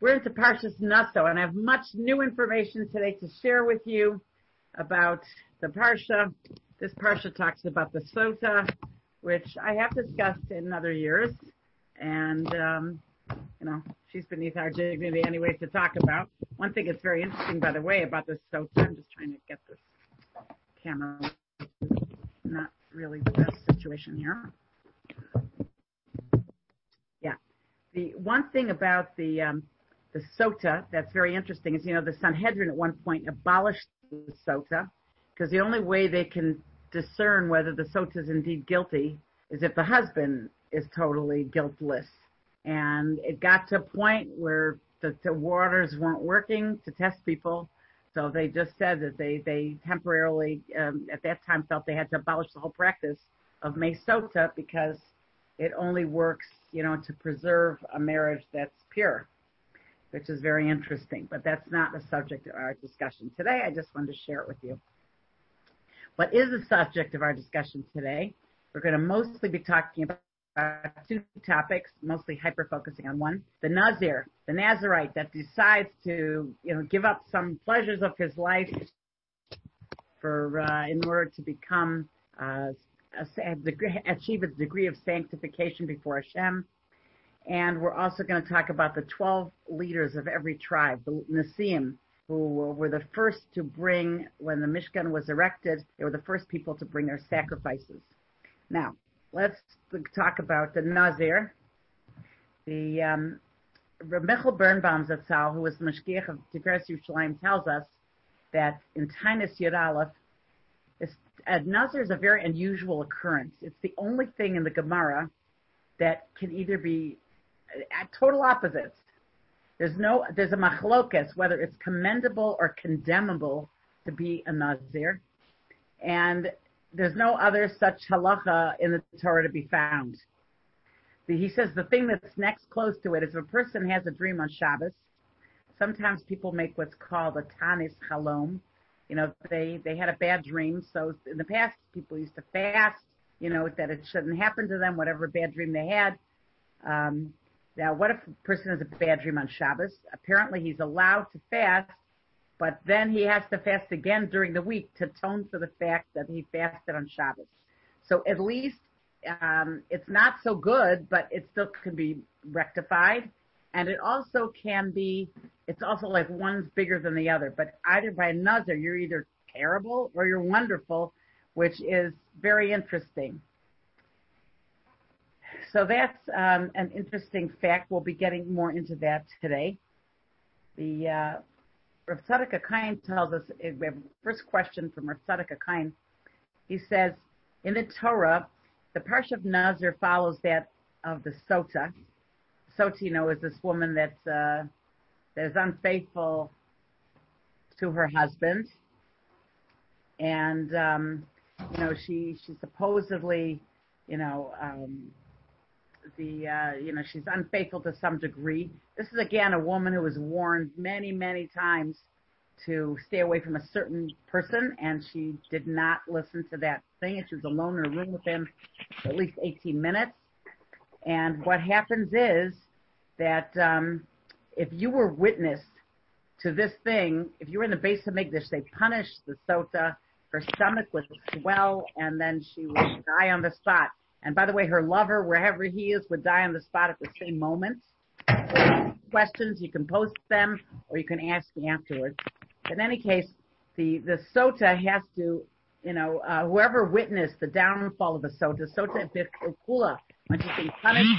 We're into Parshas Naso, and I have much new information today to share with you about the Parsha. This Parsha talks about the Sota, which I have discussed in other years, and um, you know she's beneath our dignity anyway to talk about. One thing that's very interesting, by the way, about this Sota. I'm just trying to get this camera. Not really the best situation here. Yeah, the one thing about the um, the sota that's very interesting is, you know, the Sanhedrin at one point abolished the sota because the only way they can discern whether the sota is indeed guilty is if the husband is totally guiltless. And it got to a point where the, the waters weren't working to test people. So they just said that they, they temporarily, um, at that time, felt they had to abolish the whole practice of Mesota because it only works, you know, to preserve a marriage that's pure which is very interesting, but that's not the subject of our discussion today. I just wanted to share it with you. What is the subject of our discussion today? We're going to mostly be talking about two topics, mostly hyper focusing on one. The Nazir, the Nazarite that decides to, you know, give up some pleasures of his life for, uh, in order to become, uh, achieve a degree of sanctification before Hashem and we're also going to talk about the 12 leaders of every tribe, the Nasiim, who were the first to bring, when the Mishkan was erected, they were the first people to bring their sacrifices. Now, let's talk about the Nazir. The um, Michael Birnbaum Zatzal, who was the Mashgiach of Tiferes Yerushalayim, tells us that in Taanis Yud Aleph, a Nazir is a very unusual occurrence. It's the only thing in the Gemara that can either be total opposites. There's no, there's a machlokas, whether it's commendable or condemnable to be a Nazir. And there's no other such halacha in the Torah to be found. He says the thing that's next close to it is if a person has a dream on Shabbos, sometimes people make what's called a tanis halom. You know, they, they had a bad dream. So in the past, people used to fast, you know, that it shouldn't happen to them, whatever bad dream they had. Um, now, what if a person has a bad dream on Shabbos? Apparently he's allowed to fast, but then he has to fast again during the week to atone for the fact that he fasted on Shabbos. So at least um, it's not so good, but it still can be rectified. And it also can be, it's also like one's bigger than the other. But either by another, you're either terrible or you're wonderful, which is very interesting. So that's um, an interesting fact. We'll be getting more into that today. The uh, Rav Tzadok HaKohen tells us, uh, we have first question from Rav Tzadok HaKohen. He says, in the Torah, the Parsha of Nazir follows that of the Sota. Sota, you know, is this woman that's, uh, that is unfaithful to her husband. And, um, you know, she, she supposedly, you know, um, the uh, you know she's unfaithful to some degree. This is again a woman who was warned many many times to stay away from a certain person, and she did not listen to that thing. And she was alone in a room with him for at least 18 minutes. And what happens is that um, if you were witness to this thing, if you were in the Beis Hamikdash, they punished the sota. Her stomach would swell, and then she would die on the spot. And by the way, her lover, wherever he is, would die on the spot at the same moment. questions, you can post them or you can ask me afterwards. In any case, the, the sota has to, you know, uh, whoever witnessed the downfall of the sota, sota bikula, when she's being punished,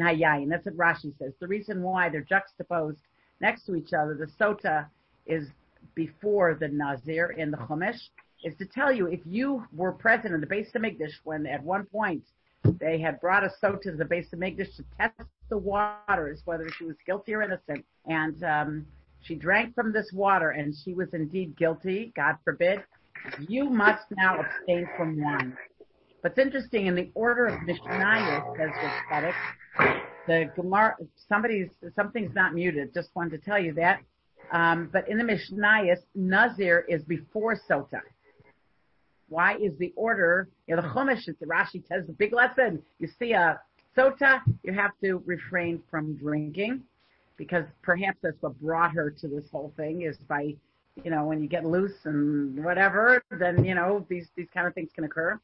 hayayin. That's what Rashi says. The reason why they're juxtaposed next to each other, the sota is before the nazir in the chumash, is to tell you if you were present in the Beis Hamikdash when at one point they had brought a sota to the Beis Hamikdash to test the waters, whether she was guilty or innocent, and um, she drank from this water and she was indeed guilty, God forbid, you must now abstain from wine. What's interesting in the order of Mishnayos, says the the Gemara, somebody's, something's not muted, just wanted to tell you that. Um, but in the Mishnayos, Nazir is before Sota. Why is the order? You know, the Chumash, Rashi tells the big lesson. You see a sota, you have to refrain from drinking. because perhaps that's what brought her to this whole thing is by, you know, when you get loose and whatever, then, you know, these, these kind of things can occur.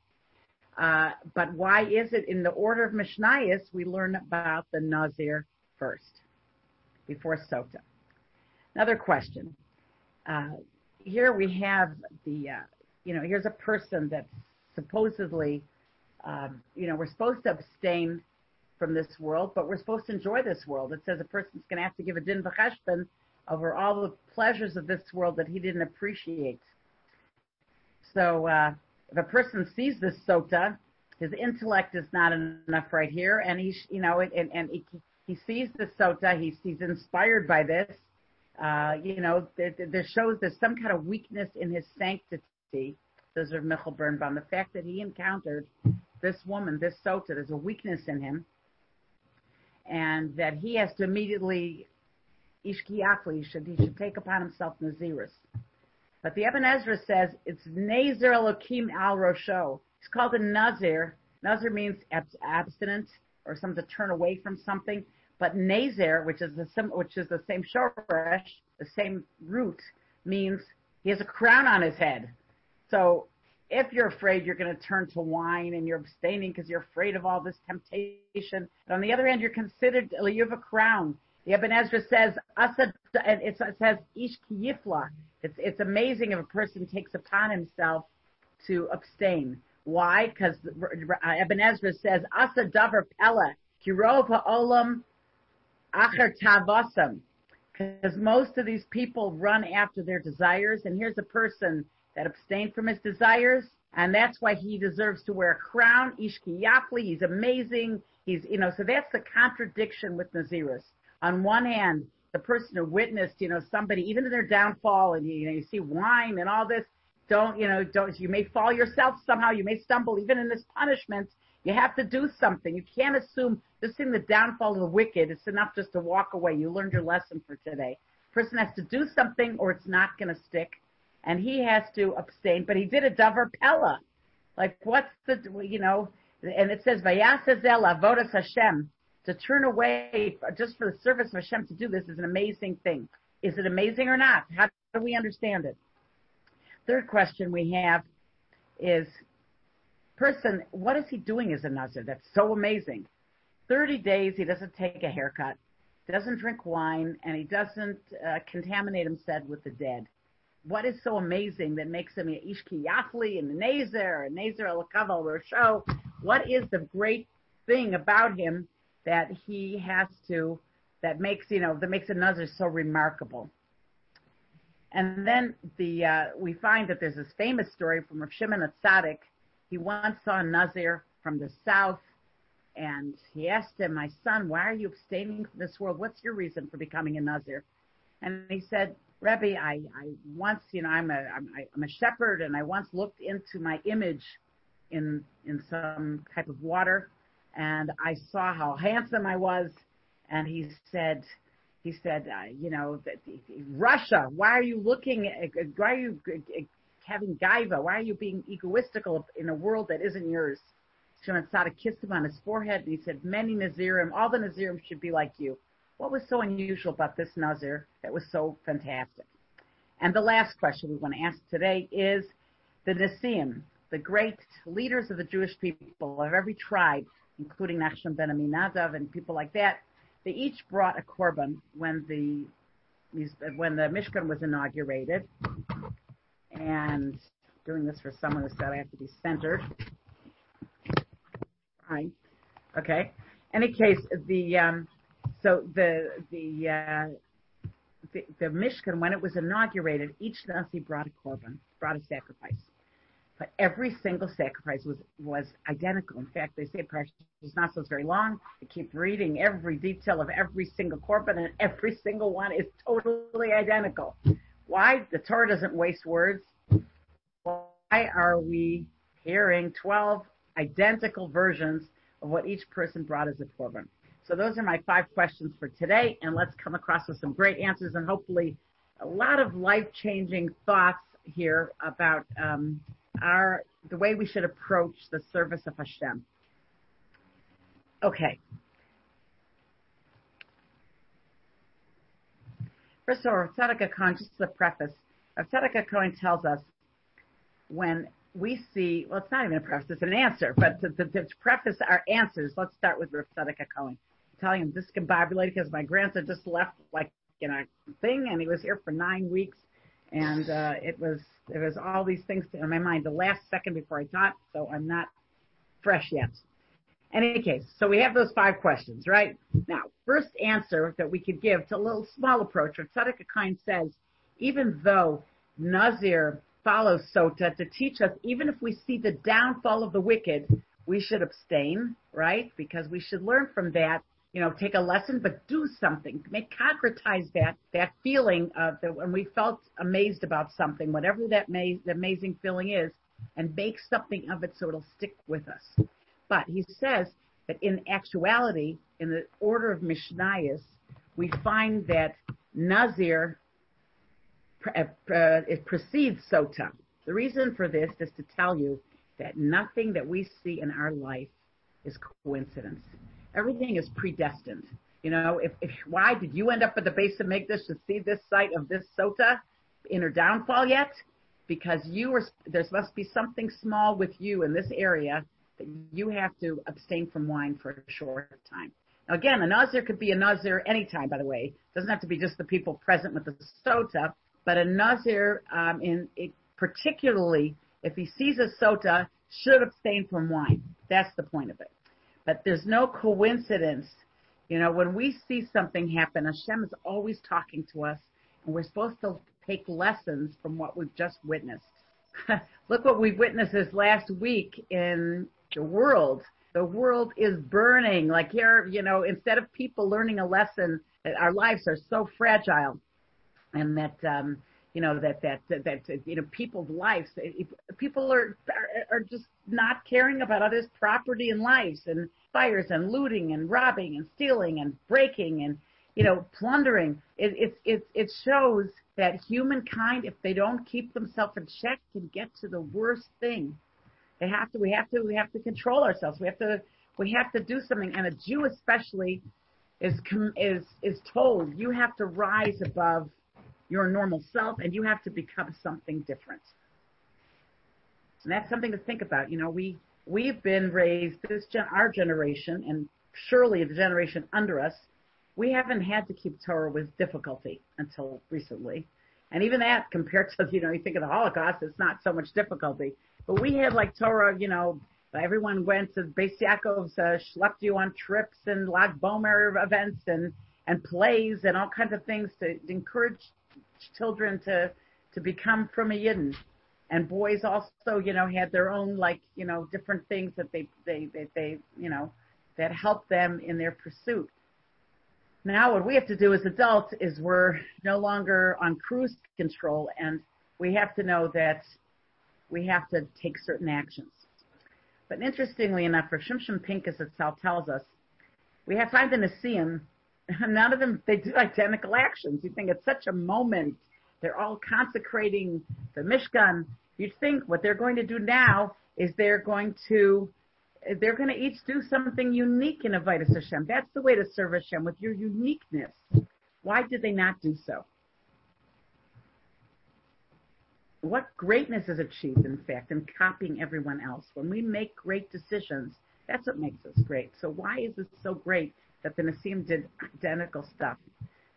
Uh, but why is it in the order of Mishnayos we learn about the Nazir first before Sota? Another question. Uh, here we have the, uh, you know, here's a person that's supposedly, um, you know, we're supposed to abstain from this world, but we're supposed to enjoy this world. It says a person's going to have to give a din v'cheshbon over all the pleasures of this world that he didn't appreciate. So uh, if a person sees this sota, his intellect is not enough right here, and he's, you know, and, and he, he sees the sota, he's, he's inspired by this. Uh, you know, there, there shows there's some kind of weakness in his sanctity. Those are Michal Birnbaum. The fact that he encountered this woman, this sota, there's a weakness in him and that he has to immediately ishkiyafli should he should take upon himself nazirus. But the Ibn Ezra says it's Nazir Elokim al Rosho. It's called a Nazir. Nazir means abstinent or something to turn away from something. But Nazir, which is the which is the same shoresh, the same root, means he has a crown on his head. So if you're afraid you're going to turn to wine and you're abstaining because you're afraid of all this temptation. But on the other hand, you're considered, you have a crown. The Ibn Ezra says, Asad, it says, Ish Kiyifla. It's, it's amazing if a person takes upon himself to abstain. Why? Because uh, Ibn Ezra says, Asa davar pella, kirov ha'olam acher tavasam. Because most of these people run after their desires, and here's a person that abstained from his desires, and that's why he deserves to wear a crown. Ishki Yafli, he's amazing. He's, you know, so that's the contradiction with Naziris. On one hand, the person who witnessed, you know, somebody, even in their downfall, and you know, you see wine and all this, don't, you know, don't, you may fall yourself somehow, you may stumble, even in this punishment, you have to do something. You can't assume just in the downfall of the wicked, it's enough just to walk away. You learned your lesson for today. Person has to do something or it's not going to stick and he has to abstain, but he did a davar pella. Like what's the, you know, and it says, Vayasazel avodas Hashem, to turn away just for the service of Hashem to do this is an amazing thing. Is it amazing or not? How do we understand it? Third question we have is, person, what is he doing as a Nazir? That's so amazing. 30 days, he doesn't take a haircut, doesn't drink wine, and he doesn't uh, contaminate himself with the dead what is so amazing that makes him a Ishki Yafli and a Nazer, and Nazer al Kaval Rosho? What is the great thing about him that he has to, that makes, you know, that makes a Nazir so remarkable? And then the, uh, we find that there's this famous story from Rav Shimon HaTzaddik. He once saw a Nazir from the south and he asked him, my son, why are you abstaining from this world? What's your reason for becoming a Nazir? And he said, Rebbe, I, I once, you know, I'm a, I'm, I'm a shepherd and I once looked into my image in, in some type of water and I saw how handsome I was. And he said, he said, uh, you know, Rasha, why are you looking at, why are you uh, uh, having gaiva? Why are you being egoistical in a world that isn't yours? Shimon Tzaddik kissed him on his forehead and he said, many Nazirim, all the Nazirim should be like you. What was so unusual about this Nazir that was so fantastic? And the last question we want to ask today is the Nasiim, the great leaders of the Jewish people of every tribe, including Nachshon ben Aminadav and people like that, they each brought a korban when the when the Mishkan was inaugurated. And doing this for someone who said I have to be centered. Fine. Okay. Any case, the um, so the the, uh, the the Mishkan when it was inaugurated, each Nasi brought a korban, brought a sacrifice, but every single sacrifice was was identical. In fact, they say Parshas Naso is very long. They keep reading every detail of every single korban, and every single one is totally identical. Why? The Torah doesn't waste words. Why are we hearing 12 identical versions of what each person brought as a korban? So those are my five questions for today, and let's come across with some great answers and hopefully a lot of life-changing thoughts here about um, our the way we should approach the service of Hashem. Okay. First of all, Tzadok HaKohen, just the preface, Tzadok HaKohen tells us when we see, well, it's not even a preface, it's an answer, but to, to, to preface our answers, let's start with Tzadok HaKohen. Him discombobulated because my grandson just left like in a thing and he was here for nine weeks and uh, it was it was all these things in my mind the last second before I taught, so I'm not fresh yet. In any case, so we have those five questions, right? Now, first answer that we could give to a little small approach, what Tzadok HaKohen says, even though Nazir follows Sota to teach us, even if we see the downfall of the wicked, we should abstain, right? Because we should learn from that, you know, take a lesson, but do something. Make concretize that that feeling of that when we felt amazed about something, whatever that may, amazing feeling is, and make something of it so it'll stick with us. But he says that in actuality, in the order of Mishnayos, we find that Nazir uh, uh, it precedes Sota. The reason for this is to tell you that nothing that we see in our life is coincidence. Everything is predestined. You know, if, if why did you end up at the Beis Hamikdash to see this site of this Sota in her downfall yet? Because you were there must be something small with you in this area that you have to abstain from wine for a short time. Now again, a Nazir could be a Nazir anytime, by the way. It doesn't have to be just the people present with the Sota, but a Nazir, um, in it, particularly if he sees a Sota, should abstain from wine. That's the point of it. But there's no coincidence. You know, when we see something happen, Hashem is always talking to us, and we're supposed to take lessons from what we've just witnessed. Look what we've witnessed this last week in the world. The world is burning. Like here, you know, instead of people learning a lesson that our lives are so fragile and that, um, you know, that, that, that, that, you know, people's lives, people are, are, are just not caring about others' property and lives and fires and looting and robbing and stealing and breaking and, you know, plundering. It, it, it, it shows that humankind, if they don't keep themselves in check, can get to the worst thing they have to. We have to. We have to control ourselves. We have to. We have to do something. And a Jew, especially, is is is told you have to rise above your normal self and you have to become something different. And that's something to think about. You know, we we've been raised this gen, our generation, and surely the generation under us, we haven't had to keep Torah with difficulty until recently. And even that, compared to you know, you think of the Holocaust, it's not so much difficulty. But we had like Torah, you know, everyone went to Beis Yaakov's, uh, schlepped you on trips and Lag Bomer events and, and plays and all kinds of things to, to encourage children to, to become from a Yidden. And boys also, you know, had their own like, you know, different things that they, they, they, they, you know, that helped them in their pursuit. Now what we have to do as adults is we're no longer on cruise control and we have to know that we have to take certain actions. But interestingly enough, Rav Shimshon Pincus itself tells us, we have find the Nasiim, none of them, they do identical actions. You think it's such a moment. They're all consecrating the Mishkan. You'd think what they're going to do now is they're going to, they're going to each do something unique in Avodas Hashem. That's the way to serve Hashem with your uniqueness. Why did they not do so? what greatness is achieved, in fact, in copying everyone else. When we make great decisions, that's what makes us great. So why is it so great that the Nasiim did identical stuff?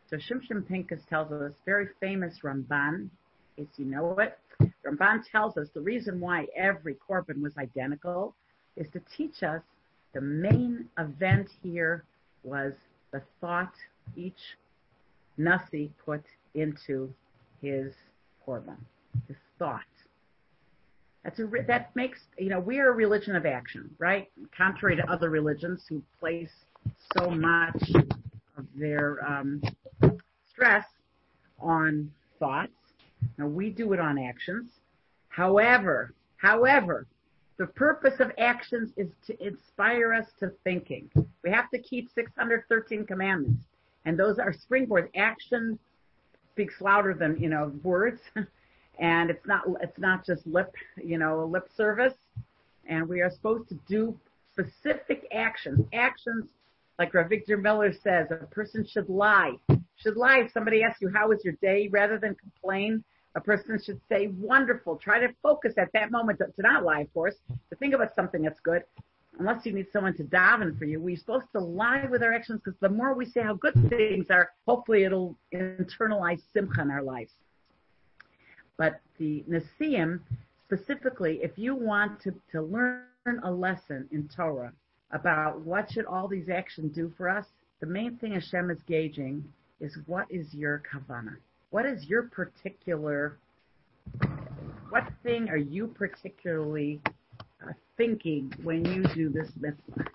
So Shimshon Pincus tells us, very famous Ramban, if you know it, Ramban tells us the reason why every korban was identical is to teach us the main event here was the thought each Nasi put into his korban his thought. That's a, that makes, you know, we are a religion of action, right? Contrary to other religions who place so much of their um, stress on thoughts. Now we do it on actions. However, however, the purpose of actions is to inspire us to thinking. We have to keep 613 commandments, and those are springboards. Action speaks louder than you know words. and it's not it's not just lip you know lip service and we are supposed to do specific actions actions like Avigdor Miller says a person should lie should lie. If somebody asks you, how was your day, rather than complain, a person should say, wonderful. Try to focus at that moment to, to not lie, of course, to think about something that's good. Unless you need someone to daven for you, we're supposed to lie with our actions because the more we say how good things are, hopefully it'll internalize simcha in our lives. But the Nasiim, specifically, if you want to, to learn a lesson in Torah about what should all these actions do for us, the main thing Hashem is gauging is what is your kavana? What is your particular, what thing are you particularly uh, thinking when you do this mitzvah?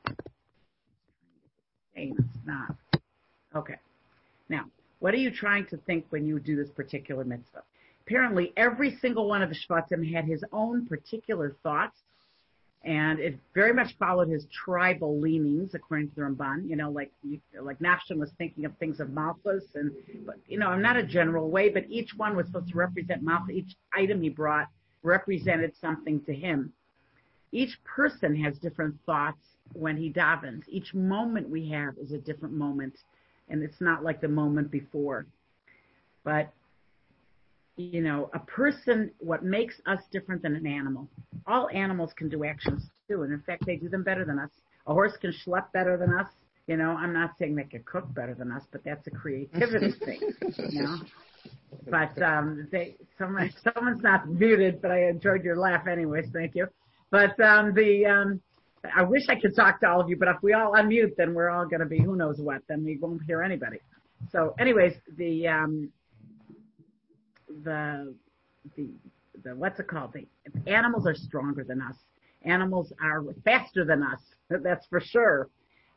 It's not. Okay. Now, what are you trying to think when you do this particular mitzvah? Apparently, every single one of the Shvatim had his own particular thoughts and it very much followed his tribal leanings, according to the Ramban. You know, like like Nachshon was thinking of things of Malchus, and but you know, I'm not a general way, but each one was supposed to represent Malchus. Each item he brought represented something to him. Each person has different thoughts when he davens. Each moment we have is a different moment, and it's not like the moment before. But you know, a person, what makes us different than an animal. All animals can do actions too, and in fact, they do them better than us. A horse can schlep better than us. You know, I'm not saying they can cook better than us, but that's a creativity thing. You know, but um, they someone someone's not muted, but I enjoyed your laugh anyways. Thank you. But um, the um, I wish I could talk to all of you, but if we all unmute, then we're all going to be who knows what. Then we won't hear anybody. So, anyways, the um, the the the what's it called? The animals are stronger than us. Animals are faster than us. That's for sure.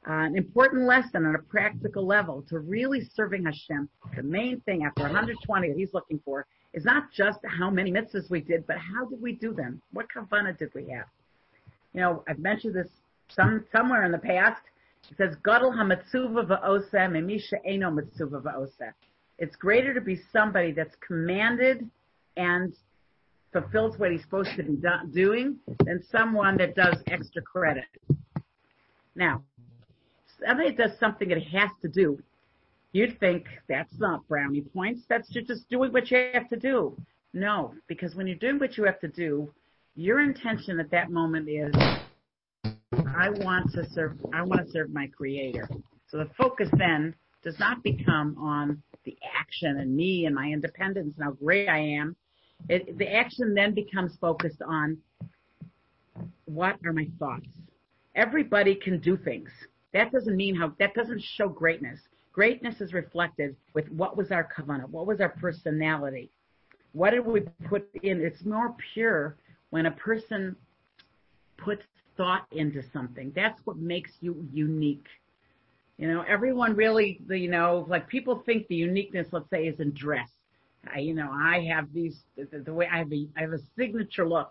Uh, an important lesson on a practical level to really serving Hashem. The main thing after 120 that he's looking for is not just how many mitzvahs we did, but how did we do them? What kavana did we have? You know, I've mentioned this some somewhere in the past. It says, "Gadol hamatzuva va'oseh memisha eno matzuva va'oseh." It's greater to be somebody that's commanded and fulfills what he's supposed to be do- doing than someone that does extra credit. Now, somebody does something that he has to do. You'd think that's not brownie points. That's just doing what you have to do. No, because when you're doing what you have to do, your intention at that moment is, I want to serve, I want to serve my creator. So the focus then does not become on the action and me and my independence and how great I am. It, the action then becomes focused on what are my thoughts. Everybody can do things. That doesn't mean how, that doesn't show greatness. Greatness is reflected with what was our kavana, what was our personality, what did we put in. It's more pure when a person puts thought into something. That's what makes you unique. You know, everyone really, you know, like people think the uniqueness, let's say, is in dress. I, you know, I have these, the, the way I have a, I have a signature look,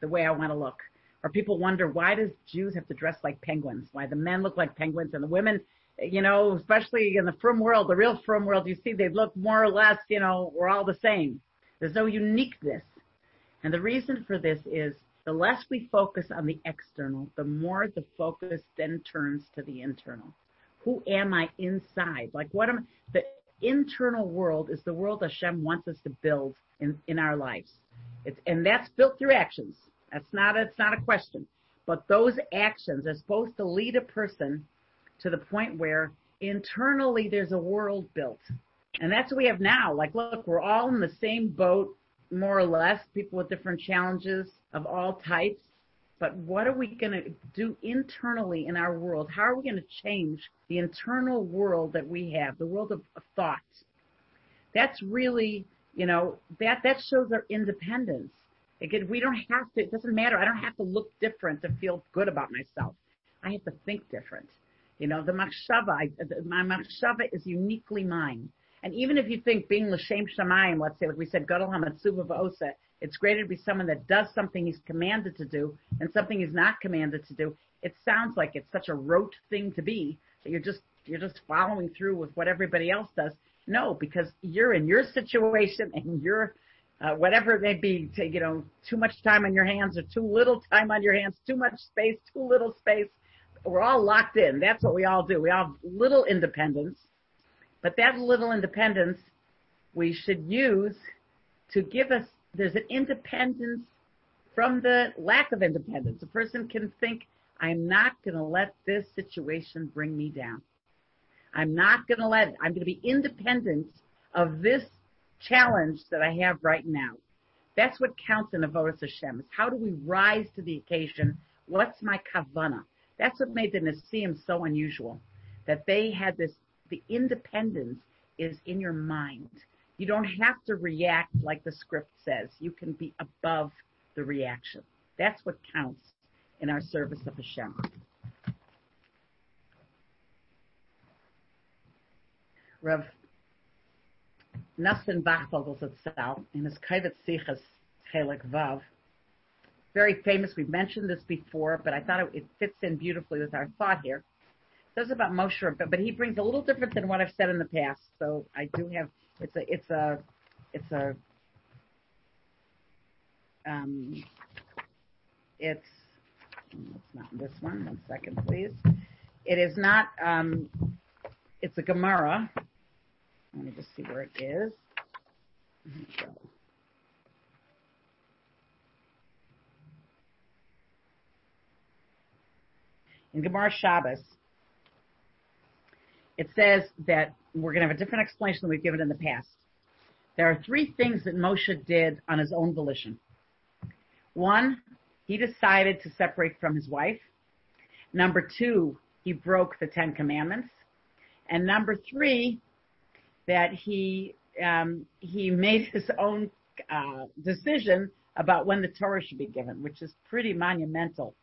the way I want to look. Or people wonder why does Jews have to dress like penguins? Why the men look like penguins and the women, you know, especially in the frum world, the real frum world, you see they look more or less, you know, we're all the same. There's no uniqueness. And the reason for this is the less we focus on the external, the more the focus then turns to the internal who am I inside? Like what am the internal world is the world Hashem wants us to build in, in our lives. It's, and that's built through actions. That's not, it's not a question. But those actions are supposed to lead a person to the point where internally there's a world built. And that's what we have now. Like, look, we're all in the same boat, more or less, people with different challenges of all types. But what are we going to do internally in our world? How are we going to change the internal world that we have, the world of, of thoughts? That's really, you know, that, that shows our independence. Again, we don't have to, it doesn't matter. I don't have to look different to feel good about myself. I have to think different. You know, the machshava, I, the, my machshava is uniquely mine. And even if you think being l'shem shamayim, let's say, like we said, gadol hamatzuva v'osa, it's greater to be someone that does something he's commanded to do than something he's not commanded to do. It sounds like it's such a rote thing to be that you're just you're just following through with what everybody else does. No, because you're in your situation and you're uh, whatever it may be, to, you know, too much time on your hands or too little time on your hands, too much space, too little space. We're all locked in. That's what we all do. We all have little independence. But that little independence we should use to give us, there's an independence from the lack of independence. A person can think, I'm not going to let this situation bring me down. I'm not going to let it. I'm going to be independent of this challenge that I have right now. That's what counts in Avodas Hashem. Is how do we rise to the occasion? What's my kavana? That's what made the Nasiim so unusual. That they had this, the independence is in your mind. You don't have to react like the script says. You can be above the reaction. That's what counts in our service of Hashem. Rav Nosson Wachtfogel Zatzal in his Kaivet Sichas Chelik Vav, very famous. We've mentioned this before, but I thought it, it fits in beautifully with our thought here. It says about Moshe, but he brings a little different than what I've said in the past. So I do have it's a it's a it's a um, it's it's not this one. One second, please. It is not. Um, it's a Gemara. Let me just see where it is. In Gemara Shabbos, it says that we're going to have a different explanation than we've given in the past. There are three things that Moshe did on his own volition. One, he decided to separate from his wife. Number two, he broke the Ten Commandments. And number three, that he um, he made his own uh, decision about when the Torah should be given, which is pretty monumental.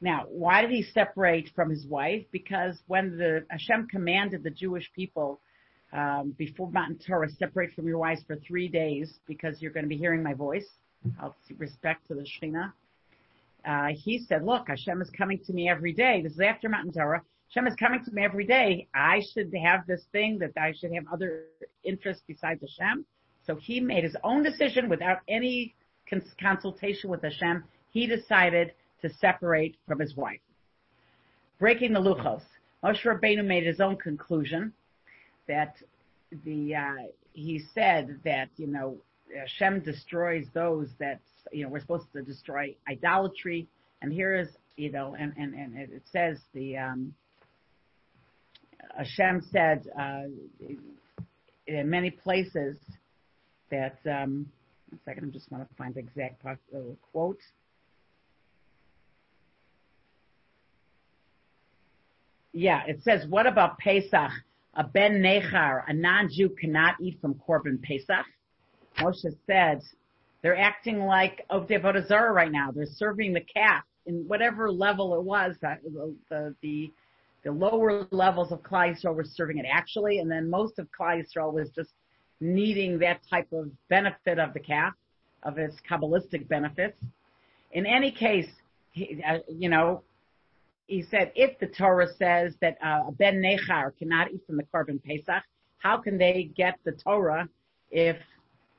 Now, why did he separate from his wife? Because when the Hashem commanded the Jewish people um, before Matan Torah, separate from your wives for three days because you're going to be hearing my voice. I'll respect to the Shekhinah. Uh, he said, look, Hashem is coming to me every day. This is after Matan Torah. Hashem is coming to me every day. I should have this thing that I should have other interests besides Hashem. So he made his own decision without any cons- consultation with Hashem. He decided to separate from his wife. Breaking the luchos. Moshe Rabbeinu made his own conclusion that the uh, he said that you know Hashem destroys those that you know we're supposed to destroy idolatry, and here is you know and and and it says the um, Hashem said uh, in many places that um, one second I just want to find the exact quote. Yeah, it says, what about Pesach? A ben nechar, a non-Jew cannot eat from Korban Pesach. Moshe said, they're acting like Ovdei Avodah Zarah right now. They're serving the calf in whatever level it was, that the, the, the lower levels of Klal Yisrael were serving it actually, and then most of Klal Yisrael was just needing that type of benefit of the calf, of its Kabbalistic benefits. In any case, uh, you know, he said, if the Torah says that uh, ben nechar cannot eat from the Korban Pesach, how can they get the Torah if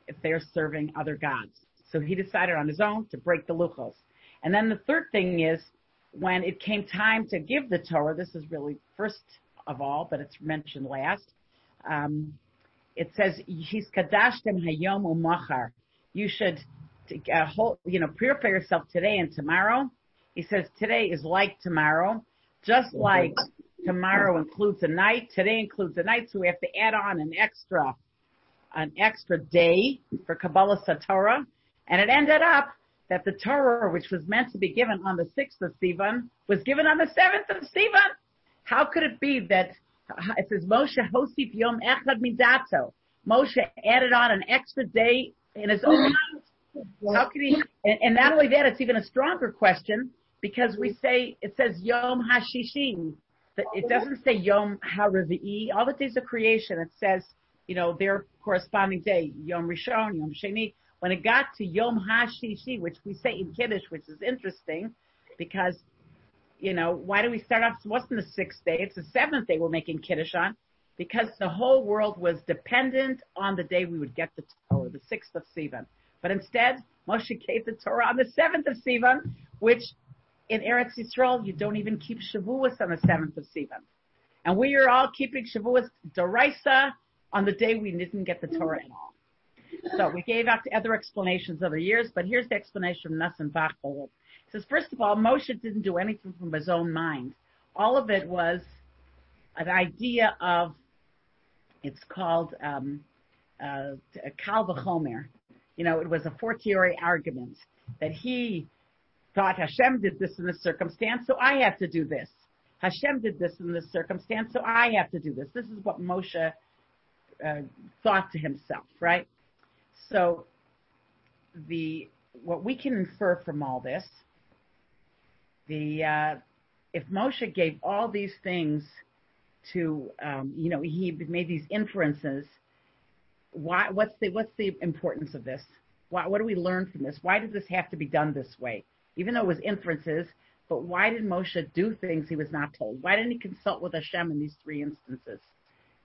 if they're serving other gods? So he decided on his own to break the luchos. And then the third thing is when it came time to give the Torah. This is really first of all, but it's mentioned last. Um, it says, "He's kadashtem hayom umachar." You should, uh, hold, you know, purify yourself today and tomorrow he says today is like tomorrow, just mm-hmm. like tomorrow includes a night, today includes a night, so we have to add on an extra, an extra day for Kabbalas HaTorah. And it ended up that the Torah, which was meant to be given on the 6th of Sivan, was given on the 7th of Sivan. How could it be that it says Moshe Hosif Yom Echad Midato? Moshe added on an extra day in his own mind. How could he? And, and not only that, it's even a stronger question because we mm-hmm. say it says Yom Hashishi. It mm-hmm. doesn't say Yom Haravi'i. All the days of creation, it says you know their corresponding day, Yom Rishon, Yom Sheni. When it got to Yom Hashishi, which we say in Kiddush, which is interesting, because you know why do we start off? It wasn't the sixth day; it's the seventh day we're making Kiddush on, because the whole world was dependent on the day we would get the Torah, the sixth of Sivan. But instead, Moshe gave the Torah on the seventh of Sivan, which in Eretz Yisrael, you don't even keep Shavuos on the seventh of Sivan. And we are all keeping Shavuos Doraisa on the day we didn't get the Torah at all. So we gave out other explanations other years, but here's the explanation from Nassim Bachel. It says, first of all, Moshe didn't do anything from his own mind. All of it was an idea of, it's called um, uh. You know, it was a fortiori argument that he thought Hashem did this in this circumstance, so I have to do this. Hashem did this in this circumstance, so I have to do this. This is what Moshe uh, thought to himself, right? So the what we can infer from all this, the uh, if Moshe gave all these things to, um, you know, he made these inferences. Why? What's the what's the importance of this? Why, what do we learn from this? Why did this have to be done this way? Even though it was inferences, but why did Moshe do things he was not told? Why didn't he consult with Hashem in these three instances?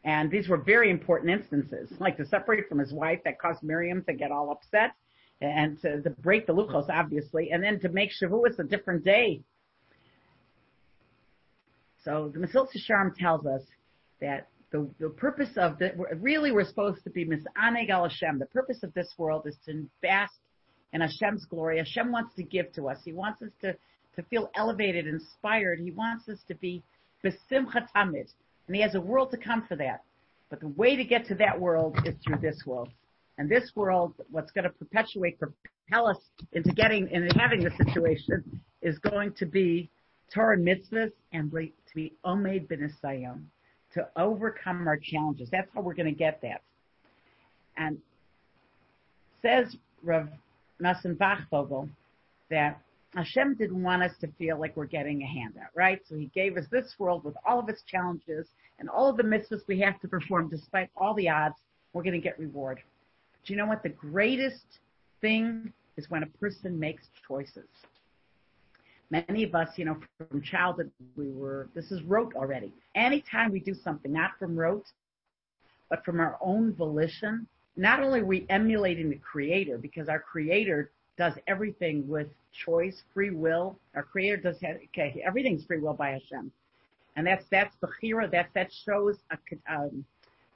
And these were very important instances, like to separate from his wife that caused Miriam to get all upset and to, to break the luchos, obviously, and then to make Shavuos a different day. So the Mesilas Yesharim tells us that the, the purpose of the, really we're supposed to be Misaneg al Hashem. The purpose of this world is to bask in Hashem's glory. Hashem wants to give to us. He wants us to, to feel elevated, inspired. He wants us to be besimcha tamid. And he has a world to come for that. But the way to get to that world is through this world. And this world, what's going to perpetuate, propel us into getting, into having the situation is going to be Torah and mitzvahs and to be omed b'nisayim, to overcome our challenges. That's how we're going to get that. And says Rav Nosson Wachtfogel that Hashem didn't want us to feel like we're getting a handout, right? So he gave us this world with all of its challenges and all of the mitzvahs we have to perform despite all the odds. We're going to get reward. But you know what? The greatest thing is when a person makes choices. Many of us, you know, from childhood, we were, this is rote already. Anytime we do something, not from rote, but from our own volition, not only are we emulating the creator because our creator does everything with choice, free will. Our Creator does have, okay, everything's free will by Hashem, and that's that's bechira. That that shows a um,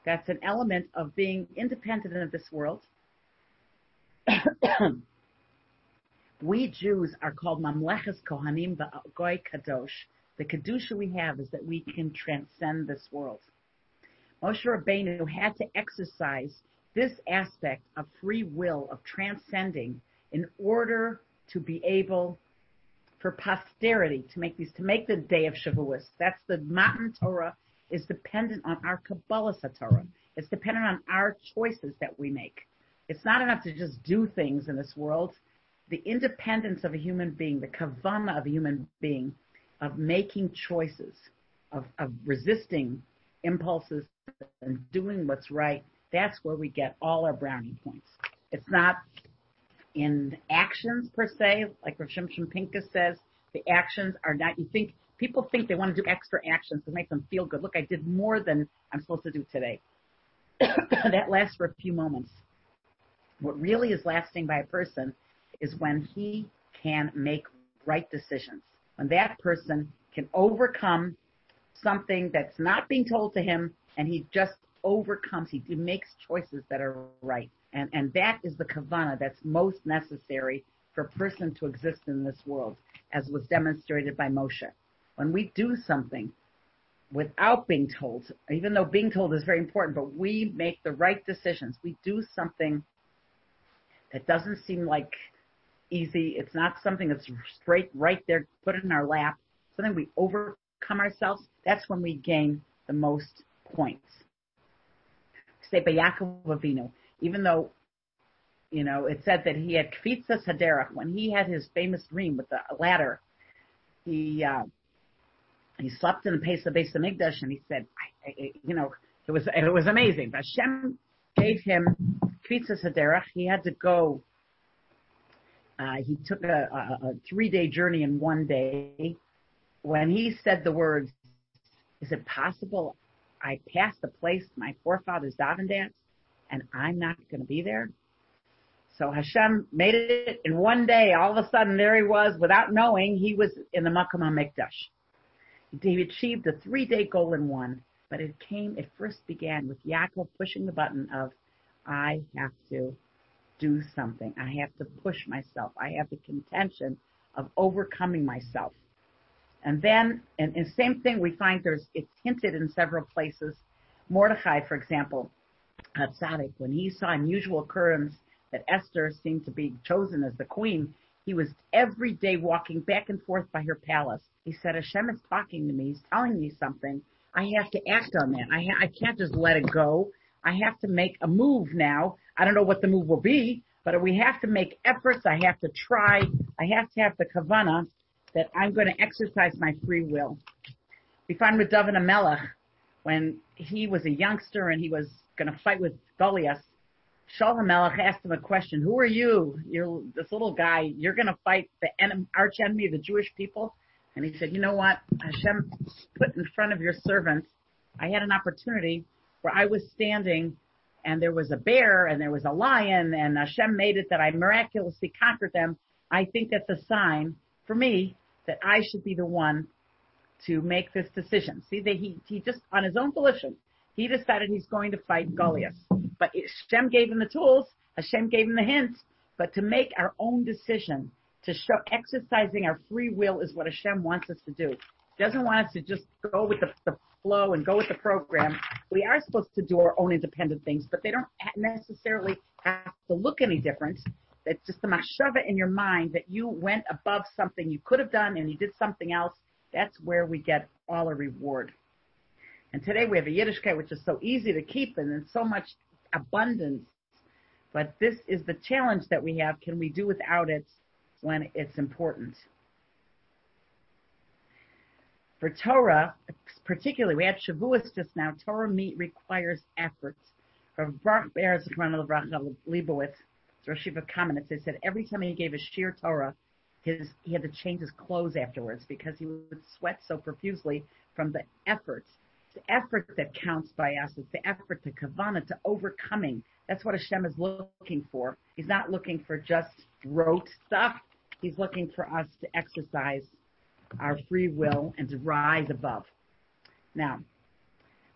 that's an element of being independent of this world. we Jews are called Mamleches Kohanim Goy Kadosh. The kedusha we have is that we can transcend this world. Moshe Rabbeinu had to exercise this aspect of free will, of transcending, in order to be able for posterity to make these to make the day of Shavuos. That's the Matan Torah is dependent on our Kabbalah Torah. It's dependent on our choices that we make. It's not enough to just do things in this world. The independence of a human being, the kavana of a human being, of making choices, of, of resisting impulses and doing what's right, that's where we get all our brownie points. It's not in actions per se, like Rav Shimshon Pincus says, the actions are not, you think, people think they want to do extra actions to make them feel good. Look, I did more than I'm supposed to do today. that lasts for a few moments. What really is lasting by a person is when he can make right decisions. When that person can overcome something that's not being told to him and he just overcomes, he makes choices that are right. And, and that is the kavana that's most necessary for a person to exist in this world, as was demonstrated by Moshe. When we do something without being told, even though being told is very important, but we make the right decisions. We do something that doesn't seem like easy. It's not something that's straight right there, put in our lap. Something we overcome ourselves. That's when we gain the most points. Say by Yaakov Avinu, even though, you know, it said that he had kvitzas haderach when he had his famous dream with the ladder. He uh, he slept in the pace of Beis Hamikdash, and he said, I, I, you know, it was it was amazing. But Hashem gave him kvitzas haderach. He had to go. Uh, he took a, a, a three-day journey in one day. When he said the words, "Is it possible I passed the place my forefathers davened at?" and I'm not going to be there. So Hashem made it in one day. All of a sudden, there he was, without knowing, he was in the Makam HaMikdash. He achieved a three-day goal in one, but it came, it first began with Yaakov pushing the button of, I have to do something. I have to push myself. I have the contention of overcoming myself. And then, and, the same thing we find there's, it's hinted in several places. Mordechai, for example, Tzaddik, when he saw unusual occurrence that Esther seemed to be chosen as the queen, he was every day walking back and forth by her palace. He said, Hashem is talking to me. He's telling me something. I have to act on that. I, ha- I can't just let it go. I have to make a move now. I don't know what the move will be, but we have to make efforts. I have to try. I have to have the kavana that I'm going to exercise my free will. We find with David Melech, when he was a youngster and he was going to fight with Goliath, Shaul HaMelech asked him a question. Who are you? You're this little guy. You're going to fight the enemy, arch enemy of the Jewish people. And he said, you know what? Hashem put in front of your servant. I had an opportunity where I was standing and there was a bear and there was a lion and Hashem made it that I miraculously conquered them. I think that's a sign for me that I should be the one to make this decision. See that he, he just on his own volition, he decided he's going to fight Goliath. But Hashem gave him the tools. Hashem gave him the hint. But to make our own decision, to show exercising our free will is what Hashem wants us to do. He doesn't want us to just go with the, the flow and go with the program. We are supposed to do our own independent things, but they don't necessarily have to look any different. It's just the machshava in your mind that you went above something you could have done and you did something else. That's where we get all a reward. And today we have a Yiddishkeit which is so easy to keep and in so much abundance. But this is the challenge that we have. Can we do without it when it's important? For Torah, particularly, we had Shavuos just now. Torah meat requires effort. For Baruch Leibowitz, Rosh Yeshiva comments, they said every time he gave a sheer Torah, his, he had to change his clothes afterwards because he would sweat so profusely from the effort the effort that counts by us. It's the effort to kavana, to overcoming. That's what Hashem is looking for. He's not looking for just rote stuff. He's looking for us to exercise our free will and to rise above. Now,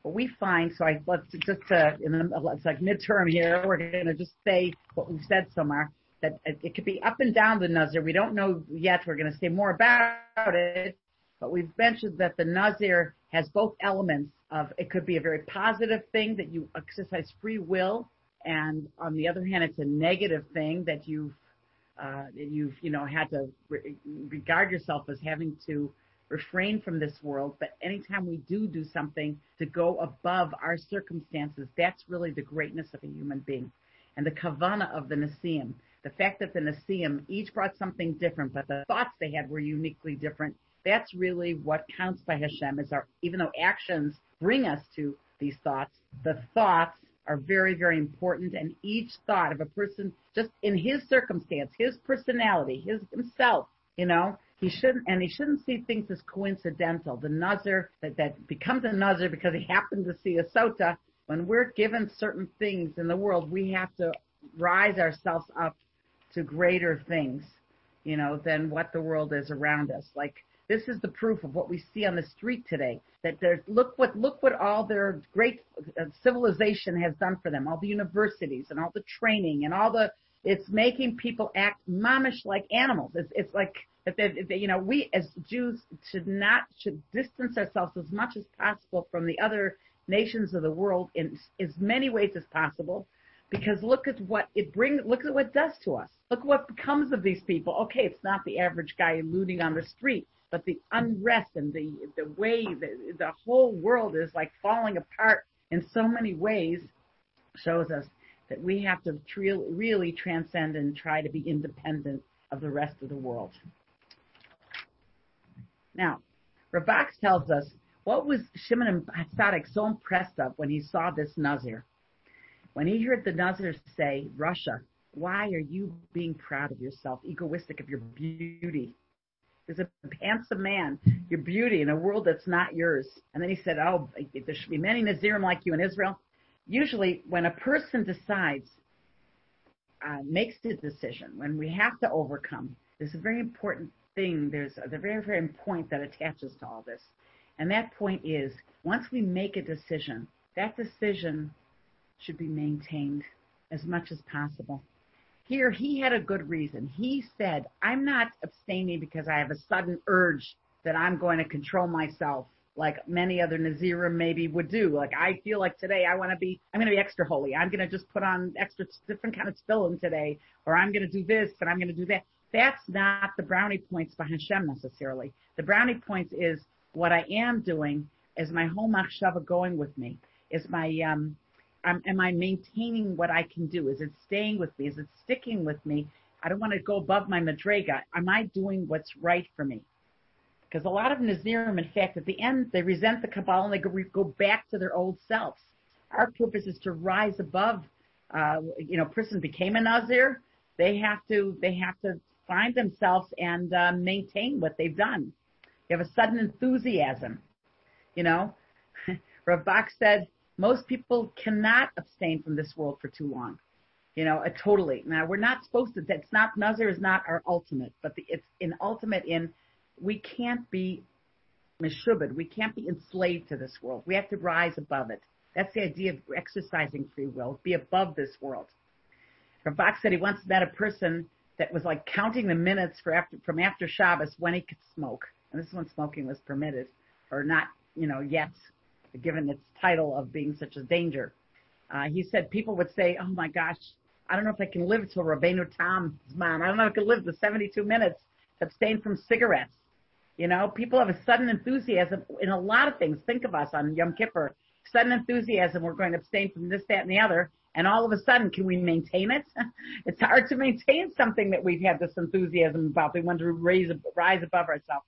what we find, so I, let's just, uh, in the, it's like midterm here, we're going to just say what we've said so far, that it, it could be up and down the Nazir. We don't know yet. We're going to say more about it, but we've mentioned that the Nazir has both elements of it could be a very positive thing that you exercise free will, and on the other hand, it's a negative thing that you've uh, you've you know had to re- regard yourself as having to refrain from this world. But anytime we do do something to go above our circumstances, that's really the greatness of a human being, and the kavana of the Nasiim. The fact that the Nasiim each brought something different, but the thoughts they had were uniquely different that's really what counts by Hashem is our, even though actions bring us to these thoughts, the thoughts are very, very important and each thought of a person just in his circumstance, his personality, his himself, you know, he shouldn't, and he shouldn't see things as coincidental. The nazir that, that becomes a nazir because he happened to see a sota. When we're given certain things in the world, we have to rise ourselves up to greater things, you know, than what the world is around us. Like this is the proof of what we see on the street today. That there's look what look what all their great uh, civilization has done for them. All the universities and all the training and all the it's making people act mamish like animals. It's it's like that they, they, you know we as Jews should not should distance ourselves as much as possible from the other nations of the world in as many ways as possible because look at what it brings, look at what it does to us. Look what becomes of these people. Okay, it's not the average guy looting on the street but the unrest and the the way the, the whole world is like falling apart in so many ways shows us that we have to really transcend and try to be independent of the rest of the world. Now, Ravak tells us what was Shimon Tzaddik so impressed of when he saw this Nazir? When he heard the Nazir say, Rasha, why are you being proud of yourself, egoistic of your beauty? is a handsome man, your beauty in a world that's not yours. And then he said, oh, there should be many Nazirim like you in Israel. Usually when a person decides, uh, makes the decision, when we have to overcome, there's a very important thing, there's a very, very important point that attaches to all this. And that point is, once we make a decision, that decision should be maintained as much as possible. Here, he had a good reason. He said, I'm not abstaining because I have a sudden urge that I'm going to control myself like many other Nazirim maybe would do. Like I feel like today I want to be, I'm going to be extra holy. I'm going to just put on extra different kind of tefillin today, or I'm going to do this and I'm going to do that. That's not the brownie points by Hashem necessarily. The brownie points is what I am doing. Is my whole machshava going with me? Is my um, am I maintaining what I can do? Is it staying with me? Is it sticking with me? I don't want to go above my madrega. Am I doing what's right for me? Because a lot of Nazirim, in fact, at the end, they resent the Kabbalah and they go, go back to their old selves. Our purpose is to rise above. Uh, you know, person became a Nazir. They have to, they have to find themselves and uh, maintain what they've done. You have a sudden enthusiasm. You know, Rav Bach said most people cannot abstain from this world for too long. You know, uh, totally. Now we're not supposed to. That's not Nazir is not our ultimate, but the, it's an ultimate in we can't be meshubed. We can't be enslaved to this world. We have to rise above it. That's the idea of exercising free will. Be above this world. Rav Bach said he once met a person that was like counting the minutes for after, from after Shabbos when he could smoke. And this is when smoking was permitted or not, you know, yet given its title of being such a danger. Uh, he said people would say, oh my gosh, I don't know if I can live till Rabbeinu Tam's man. I don't know if I can live the 72 minutes to abstain from cigarettes. You know, people have a sudden enthusiasm in a lot of things. Think of us on Yom Kippur. Sudden enthusiasm. We're going to abstain from this, that, and the other. And all of a sudden, can we maintain it? it's hard to maintain something that we've had this enthusiasm about. We want to raise, rise above ourselves.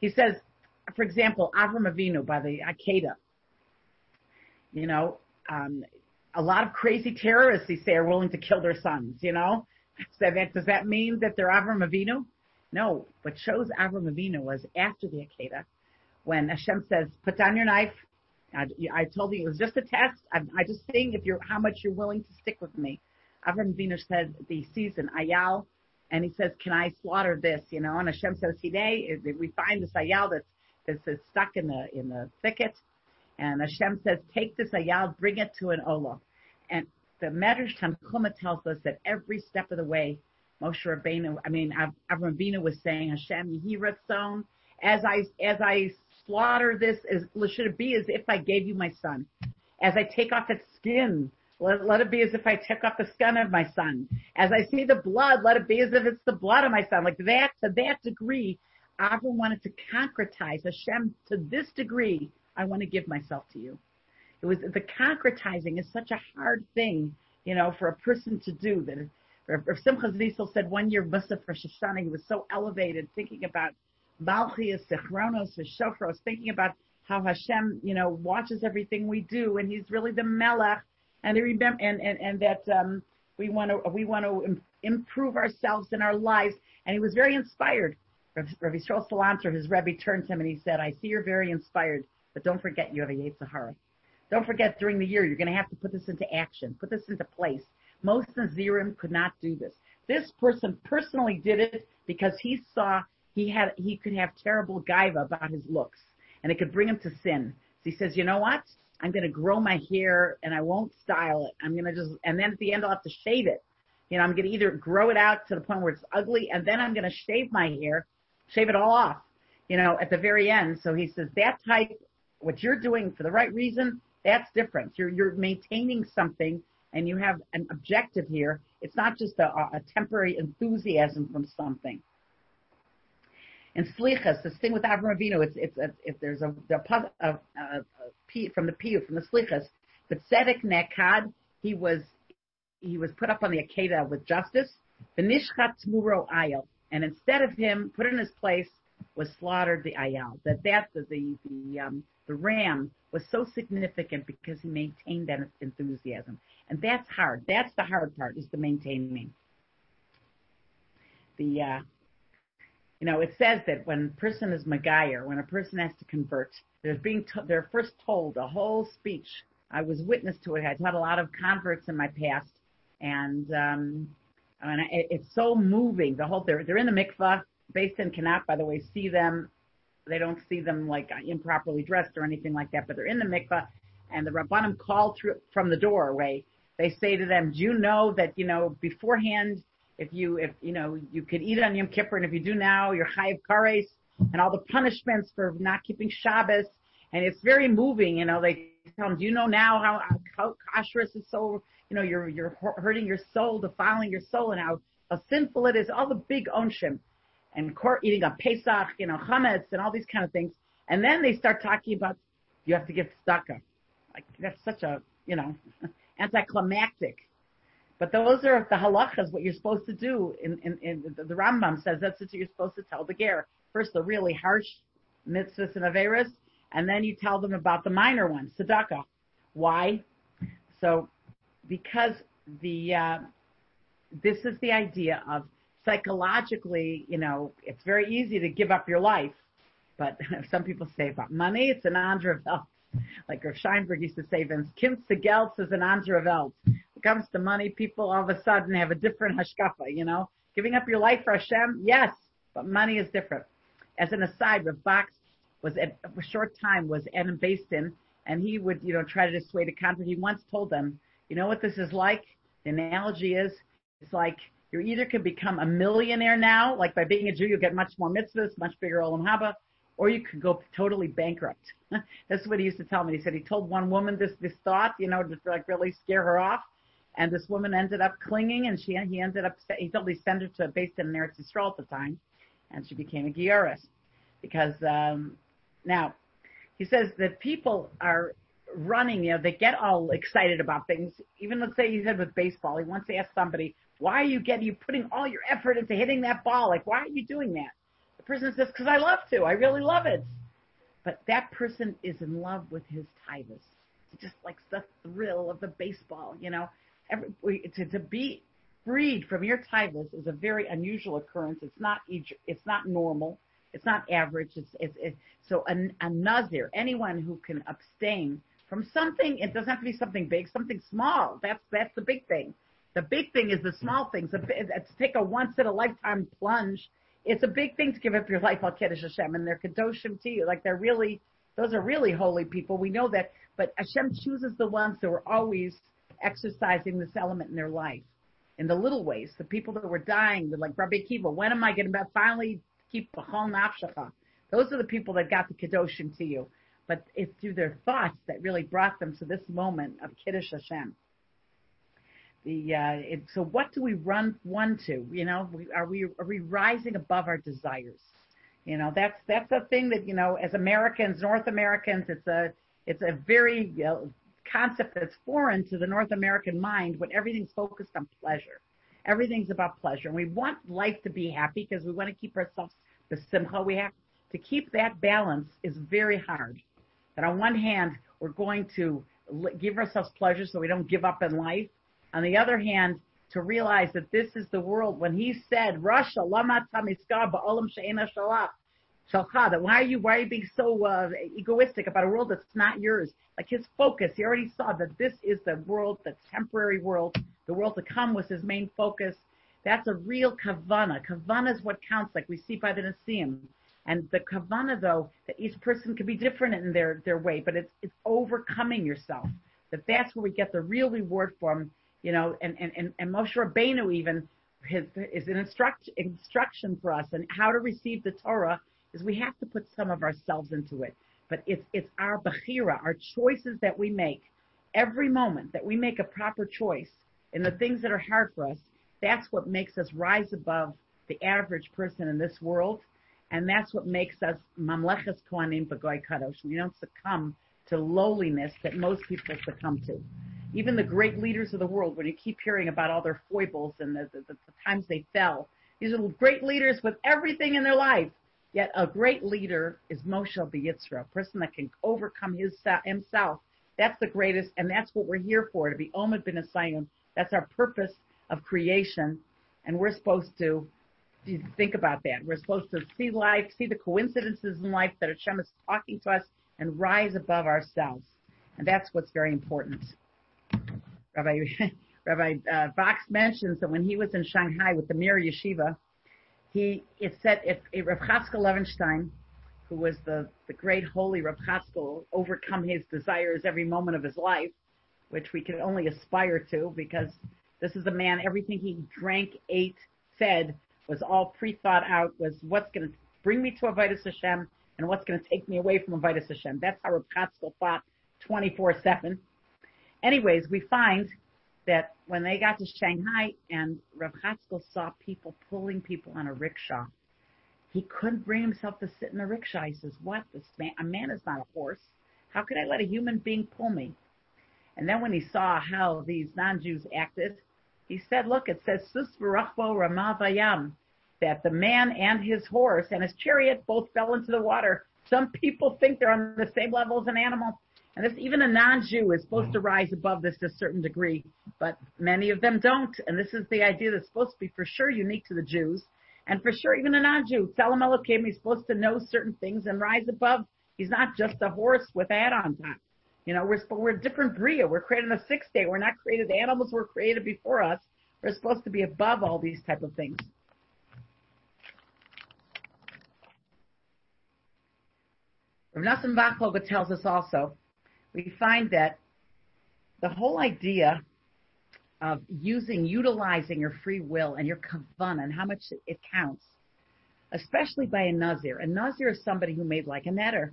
He says, for example, Avram Avinu by the Akedah. You know, um, a lot of crazy terrorists, they say, are willing to kill their sons. You know, so that, does that mean that they're Avram Avinu? No, what shows Avram Avinu was after the Akedah, when Hashem says, "Put down your knife." I, I told you it was just a test. I'm, I just seeing if you're how much you're willing to stick with me. Avram Avinu said the season ayal, and he says, "Can I slaughter this?" You know, and Hashem says, "Today we find this ayal that's that's stuck in the in the thicket." And Hashem says, take this ayal, bring it to an olah. And the Medrash Tanchuma tells us that every step of the way, Moshe Rabbeinu, I mean, Avram Avinu was saying, Hashem Yehiratzon, as I, as I slaughter this, as, should it be as if I gave you my son? As I take off its skin, let, let it be as if I took off the skin of my son. As I see the blood, let it be as if it's the blood of my son. Like that, to that degree, Avram wanted to concretize Hashem to this degree. I want to give myself to you. It was the concretizing is such a hard thing, you know, for a person to do that Rav Simcha Zissel said one year Musaf for Shoshana, he was so elevated thinking about Malchias, Zichronos, Shofros, thinking about how Hashem, you know, watches everything we do and he's really the Melech and, remember, and, and, and that, um, we want to, we want to improve ourselves in our lives. And he was very inspired. Rav Yisrael Salanter, his Rebbe turned to him and he said, I see you're very inspired, but don't forget you have a Yetzer Hara. Don't forget during the year, you're going to have to put this into action, put this into place. Most Nazirim could not do this. This person personally did it because he saw he had he could have terrible gaiva about his looks, and it could bring him to sin. So he says, you know what? I'm going to grow my hair and I won't style it. I'm going to just and then at the end I'll have to shave it. You know, I'm going to either grow it out to the point where it's ugly, and then I'm going to shave my hair, shave it all off. You know, at the very end. So he says that type, what you're doing for the right reason, that's different. You're you're maintaining something and you have an objective here. It's not just a, a temporary enthusiasm from something. In Slichas, this thing with Avram Avinu, it's, it's a, if there's a, from the Piyu, from the Slichas, but Tzedek Nekad, he was, he was put up on the Akedah with justice, the Nishchat Muro Ayel, and instead of him, put in his place, was slaughtered the Ayal. That that the the the, um, the ram was so significant because he maintained that enthusiasm. And that's hard. That's the hard part is the maintaining. The, uh, you know, it says that when a person is Magayer, when a person has to convert, they're being, to- they're first told a whole speech. I was witness to it. I've had a lot of converts in my past and, um, I mean, it, it's so moving. The whole, they're, they're in the mikvah based in Kanat, by the way, see them they don't see them like improperly dressed or anything like that, but they're in the mikvah, and the rabbanim call through from the doorway. They say to them, "Do you know that you know beforehand if you if you know you could eat on Yom Kippur, and if you do now, you're chayiv kares, and all the punishments for not keeping Shabbos." And it's very moving. You know, they tell them, "Do you know now how how kashrus is so you know you're you're hurting your soul, defiling your soul, and how how sinful it is." All the big onshim and court eating a Pesach, you know, chametz and all these kind of things. And then they start talking about you have to give tzedakah. Like that's such a you know anticlimactic. But those are the halachas, what you're supposed to do. In, in, in the, Rambam says that's what you're supposed to tell the ger. First, the really harsh mitzvahs and averas, and then you tell them about the minor ones, tzedakah. Why? So, because the uh, this is the idea of psychologically, you know, it's very easy to give up your life. But some people say about money, it's an andre Like Rav Scheinberg used to say, Vince, Kind Gelds is an it comes to money, people all of a sudden have a different hashkafa, you know. Giving up your life for Hashem, yes, but money is different. As an aside, Rav Box was at a short time was in beis din, and he would, you know, try to dissuade a convert. He once told them, you know what this is like? The analogy is, it's like you either can become a millionaire now, like by being a Jew, you'll get much more mitzvahs, much bigger olam haba, or you could go totally bankrupt. That's what he used to tell me. He said he told one woman this this thought, you know, to like really scare her off, and this woman ended up clinging, and she he ended up he told he sent her to a beis din Eretz Yisrael at the time, and she became a gioris, because um, now he says that people are running, you know, they get all excited about things. Even let's say he said with baseball, he once asked somebody, why are you getting, you putting all your effort into hitting that ball? Like, why are you doing that? The person says, because I love to. I really love it. But that person is in love with his tivus. He just likes the thrill of the baseball, you know. Every, to, to be freed from your tithes is a very unusual occurrence. It's not, it's not normal. It's not average. It's, it's, it's so a, a nazir, anyone who can abstain from something, it doesn't have to be something big, something small. That's, that's the big thing the big thing is the small things. It's uh, take a once in a lifetime plunge. It's a big thing to give up your life al Kiddush Hashem, and they're kadoshim to you. Like they're really, those are really holy people. We know that, but Hashem chooses the ones that were always exercising this element in their life, in the little ways. The people that were dying, they're like Rabbi Akiva, When am I going to finally keep b'chol nafshecha? Those are the people that got the kadoshim to you. But it's through their thoughts that really brought them to this moment of Kiddush Hashem the uh, it, so what do we run one to? You know, we, are we are we rising above our desires? You know, that's that's a thing that you know, as Americans, North Americans, it's a it's a very uh, concept that's foreign to the North American mind when everything's focused on pleasure. Everything's about pleasure, and we want life to be happy because we want to keep ourselves the simcha. We have to keep that balance is very hard. That on one hand, we're going to give ourselves pleasure so we don't give up in life on the other hand, to realize that this is the world, when he said, Rasha, lama tamiska ba'olam she'ena shalach, shalcha, that why are you, why are you being so uh, egoistic about a world that's not yours? Like his focus, he already saw that this is the world, the temporary world, the world to come was his main focus. That's a real kavana. Kavana is what counts, like we see by the Nasiim. And the kavana, though, that each person can be different in their, their way, but it's, it's overcoming yourself. That that's where we get the real reward from you know, and, and, and, and Moshe Rabbeinu even his, is an instruct, instruction for us and how to receive the Torah is we have to put some of ourselves into it. But it's, it's our bechira, our choices that we make. Every moment that we make a proper choice in the things that are hard for us, that's what makes us rise above the average person in this world. And that's what makes us mamleches kohanim b'goy kadosh. We don't succumb to lowliness that most people succumb to even the great leaders of the world, when you keep hearing about all their foibles and the, the, the times they fell, these are great leaders with everything in their life. Yet a great leader is Moshe B'Yitzra, a person that can overcome his, himself. That's the greatest, and that's what we're here for, to be Omid bin Asayim. That's our purpose of creation, and we're supposed to think about that. We're supposed to see life, see the coincidences in life that Hashem is talking to us, and rise above ourselves. And that's what's very important. Rabbi Rabbi uh, Vox mentions that when he was in Shanghai with the Mir Yeshiva, he it said if, if Rav Chatzkel Levenstein who was the, the great holy Rav Chatzkel, overcome his desires every moment of his life, which we can only aspire to because this is a man, everything he drank, ate, said was all pre-thought out, was what's going to bring me to Avodas Hashem and what's going to take me away from Avodas Hashem. That's how Rav Chatzkel thought 24-7. Anyways, we find that when they got to Shanghai and Rav Chatzkel saw people pulling people on a rickshaw, he couldn't bring himself to sit in a rickshaw. He says, what? This man, a man is not a horse. How could I let a human being pull me? And then when he saw how these non-Jews acted, he said, look, it says, Sus ramavayam, that the man and his horse and his chariot both fell into the water. Some people think they're on the same level as an animal. And this, even a non-Jew is supposed to mm-hmm. rise above this to a certain degree, but many of them don't. And this is the idea that's supposed to be for sure unique to the Jews. And for sure, even a non-Jew, Tzelem Elokim, he's supposed to know certain things and rise above. He's not just a horse with a hat on top. You know, we're, we're a different bria. We're created on the sixth day. We're not created, the animals were created before us. We're supposed to be above all these type of things. Rav Nassim Bachloga tells us also, we find that the whole idea of using, utilizing your free will and your kavan and how much it counts, especially by a nazir. A nazir is somebody who made like a neder.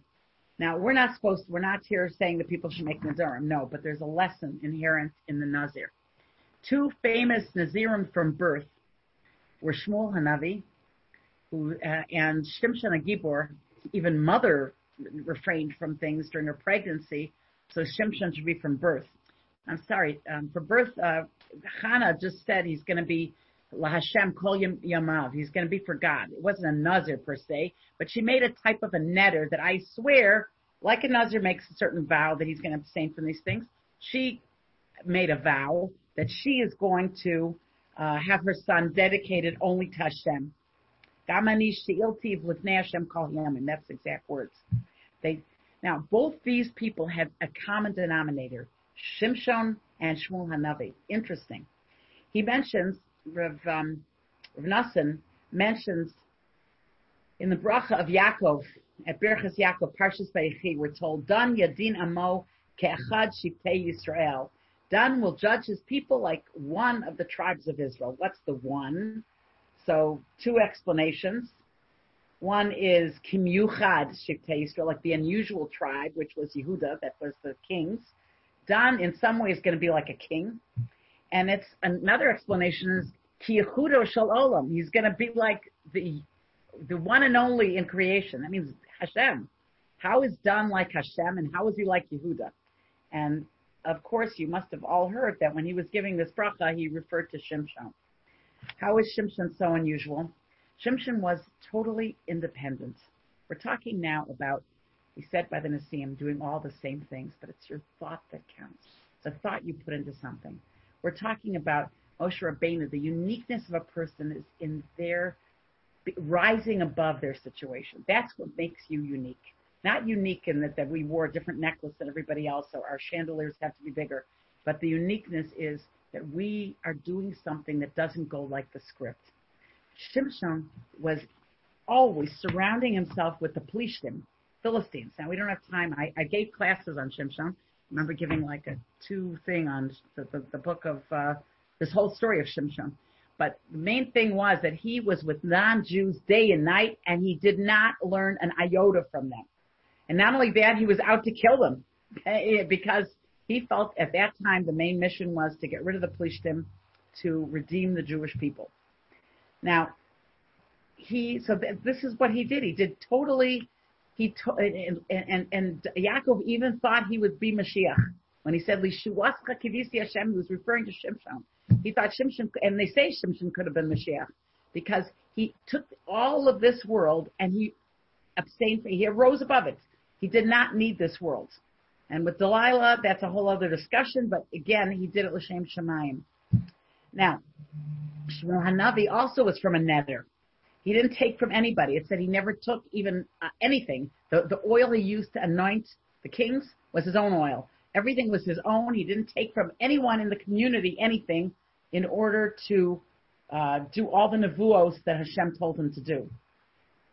Now, we're not supposed to, we're not here saying that people should make nazirim, no, but there's a lesson inherent in the nazir. Two famous nazirim from birth were Shmuel Hanavi who, uh, and Shimshon HaGibor, even mother refrained from things during her pregnancy, so Shimshon should be from birth. I'm sorry, um, for birth, uh, Hannah just said he's going to be La Hashem Kol Yamav. He's going to be for God. It wasn't a Nazir per se, but she made a type of a neder that I swear, like a Nazir makes a certain vow that he's going to abstain from these things. She made a vow that she is going to uh, have her son dedicated only to Hashem. That's exact words. They now both these people had a common denominator. Shimshon and Shmuel Hanavi. Interesting. He mentions, Rav, um, Rav Nassim mentions in the bracha of Yaakov, at Berachas Yaakov, Parshas Vayechi, we're told, Dan Yadin Amo Ke'achad Shiftei Yisrael. Dan will judge his people like one of the tribes of Israel. What's the one? So two explanations. One is Kimyuchad Shiftei Yisrael, like the unusual tribe, which was Yehuda, that was the kings. Dan, in some ways, going to be like a king. And it's another explanation is Kiyahudo Shal Olam. He's going to be like the the one and only in creation. That means Hashem. How is Dan like Hashem, and how is he like Yehuda? And of course, you must have all heard that when he was giving this bracha, he referred to Shimshon. How is Shimshon so unusual? Shimshon was totally independent. We're talking now about he said by the Nasiim, doing all the same things, but it's your thought that counts. It's a thought you put into something. We're talking about Moshe Rabbeinu. The uniqueness of a person is in their rising above their situation. That's what makes you unique. Not unique in that, that we wore a different necklace than everybody else, so our chandeliers have to be bigger. But the uniqueness is that we are doing something that doesn't go like the script. Shimshon was always surrounding himself with the plishtim, Philistines. Now we don't have time. I, I gave classes on Shimshon. I remember giving like a two thing on the, the, the book of uh, this whole story of Shimshon. But the main thing was that he was with non-Jews day and night, and he did not learn an iota from them. And not only that, he was out to kill them because he felt at that time the main mission was to get rid of the Plishtim to redeem the Jewish people. Now, he so th- this is what he did. He did totally he to, and, and, and Yaakov even thought he would be Mashiach when he said Lishuascha Kivisi Hashem. He was referring to Shimshon. He thought Shimshon, and they say Shimshon could have been Mashiach because he took all of this world and he abstained. He arose above it. He did not need this world. And with Delilah, that's a whole other discussion. But again, he did it l'shem shemayim. Now, Shmuel Hanavi also was from a neder. He didn't take from anybody. It said he never took even uh, anything. The, the oil he used to anoint the kings was his own oil. Everything was his own. He didn't take from anyone in the community anything in order to uh, do all the nevuos that Hashem told him to do.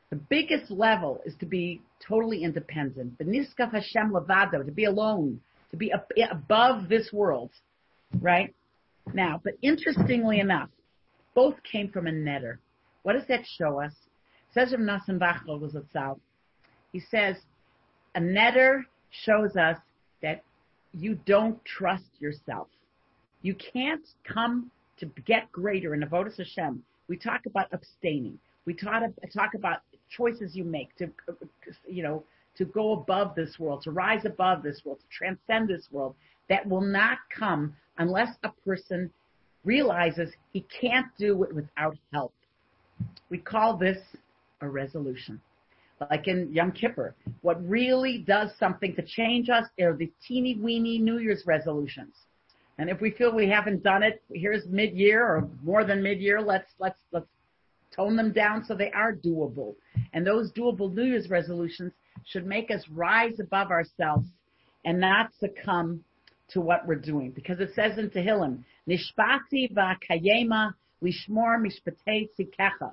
The biggest level is to be totally independent. The niskaf Hashem levado, to be alone, to be above this world, right? Now, but interestingly enough, both came from a neder. What does that show us? Says Rav Nassim was a south. He says a neder shows us that you don't trust yourself. You can't come to get greater in Avodah Hashem. We talk about abstaining. We talk, talk about choices you make to, you know, to go above this world, to rise above this world, to transcend this world. That will not come unless a person realizes he can't do it without help. We call this a resolution. Like in Yom Kippur, what really does something to change us are the teeny weeny New Year's resolutions. And if we feel we haven't done it, here's mid-year or more than mid-year, let's, let's, let's tone them down so they are doable. And those doable New Year's resolutions should make us rise above ourselves and not succumb to what we're doing. Because it says in Tehillim, Nishpati v'kayema lishmor mishpatei tzikecha.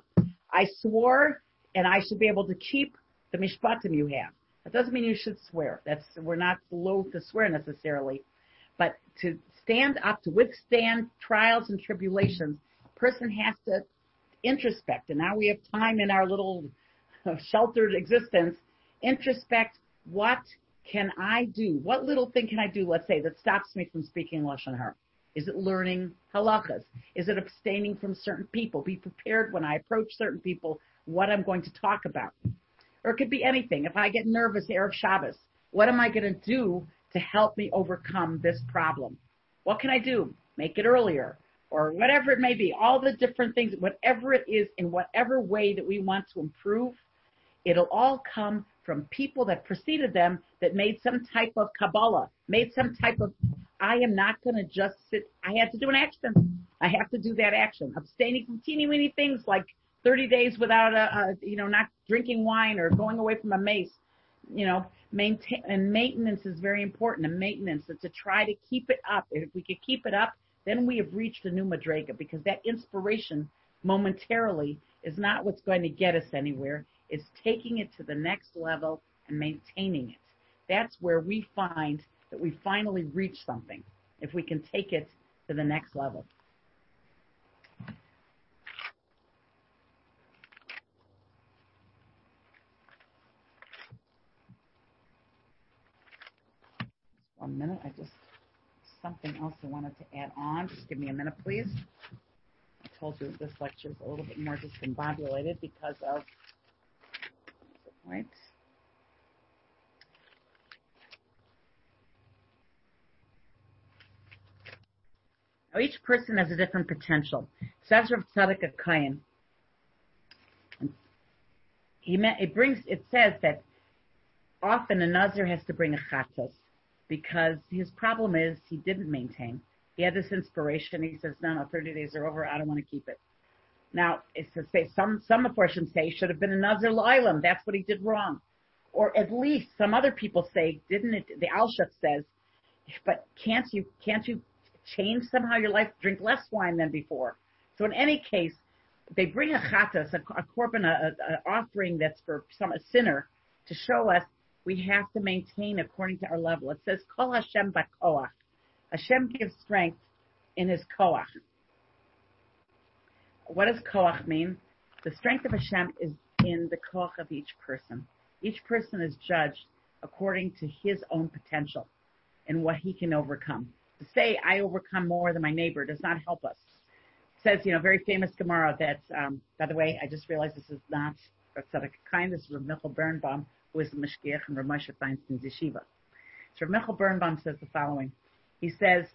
I swore and I should be able to keep the mishpatim you have. That doesn't mean you should swear. That's, we're not loath to swear necessarily. But to stand up, to withstand trials and tribulations, person has to introspect. And now we have time in our little sheltered existence. Introspect, what can I do? What little thing can I do, let's say, that stops me from speaking Lashon Hara? Is it learning halachas? Is it abstaining from certain people? Be prepared when I approach certain people what I'm going to talk about. Or it could be anything. If I get nervous Erev Shabbos, what am I going to do to help me overcome this problem? What can I do? Make it earlier or whatever it may be. All the different things, whatever it is, in whatever way that we want to improve, it'll all come from people that preceded them that made some type of Kabbalah, made some type of, I am not going to just sit, I have to do an action. I have to do that action. Abstaining from teeny weeny things like 30 days without a, a, you know, not drinking wine or going away from a mace, you know, maintain, and maintenance is very important. And maintenance is to try to keep it up. If we could keep it up, then we have reached a new madrega because that inspiration momentarily is not what's going to get us anywhere. It's taking it to the next level and maintaining it. That's where we find that we finally reach something if we can take it to the next level. One minute, I just something else I wanted to add on. Just give me a minute, please. I told you this lecture is a little bit more discombobulated because of right. Now each person has a different potential. Says Rav Tzadok HaKohen. It brings, it says that often a Nazir has to bring a chatos because his problem is he didn't maintain. He had this inspiration. He says, no, no, 30 days are over. I don't want to keep it. Now, it's to say some, some portions say he should have been another Lilam. That's what he did wrong. Or at least some other people say, didn't it, the Alshaf says, but can't you, can't you change somehow your life, drink less wine than before? So in any case, they bring a chatas, a, a korban, an offering that's for some, a sinner to show us we have to maintain according to our level. It says, Kol Hashem bakoach. Hashem gives strength in his koach. What does koach mean? The strength of Hashem is in the koach of each person. Each person is judged according to his own potential and what he can overcome. Say I overcome more than my neighbor does not help us. It says, you know, very famous Gemara that, um, by the way, I just realized this is not Tzadok Kind, this is Rav Michal Birnbaum, who is the Mashgiach and Rav Moshe Feinstein's yeshiva. So Rav Michal Birnbaum says the following. He says,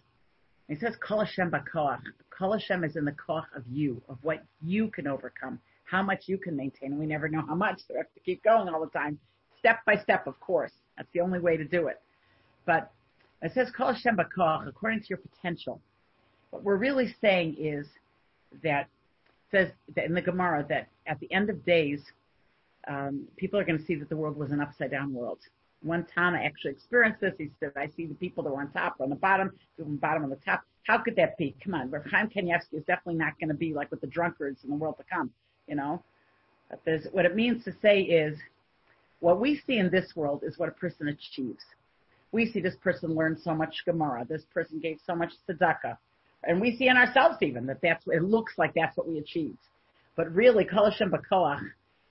he says, Kol Hashem b'koach. Kol Hashem is in the koach of you, of what you can overcome, how much you can maintain. And we never know how much, so we have to keep going all the time. Step by step, of course. That's the only way to do it. But it says, Kol Hashem b'koach, according to your potential. What we're really saying is that, says that in the Gemara that at the end of days, um, people are going to see that the world was an upside down world. One time I actually experienced this. He said, I see the people that were on top, on the bottom, people on the bottom, on the top. How could that be? Come on. Rav Chaim Kanievsky is definitely not going to be like with the drunkards in the world to come, you know? There's, what it means to say is, what we see in this world is what a person achieves. We see this person learned so much Gemara, this person gave so much tzedakah, and we see in ourselves even that that's it looks like that's what we achieved. But really, Kol Hashem B'Koach,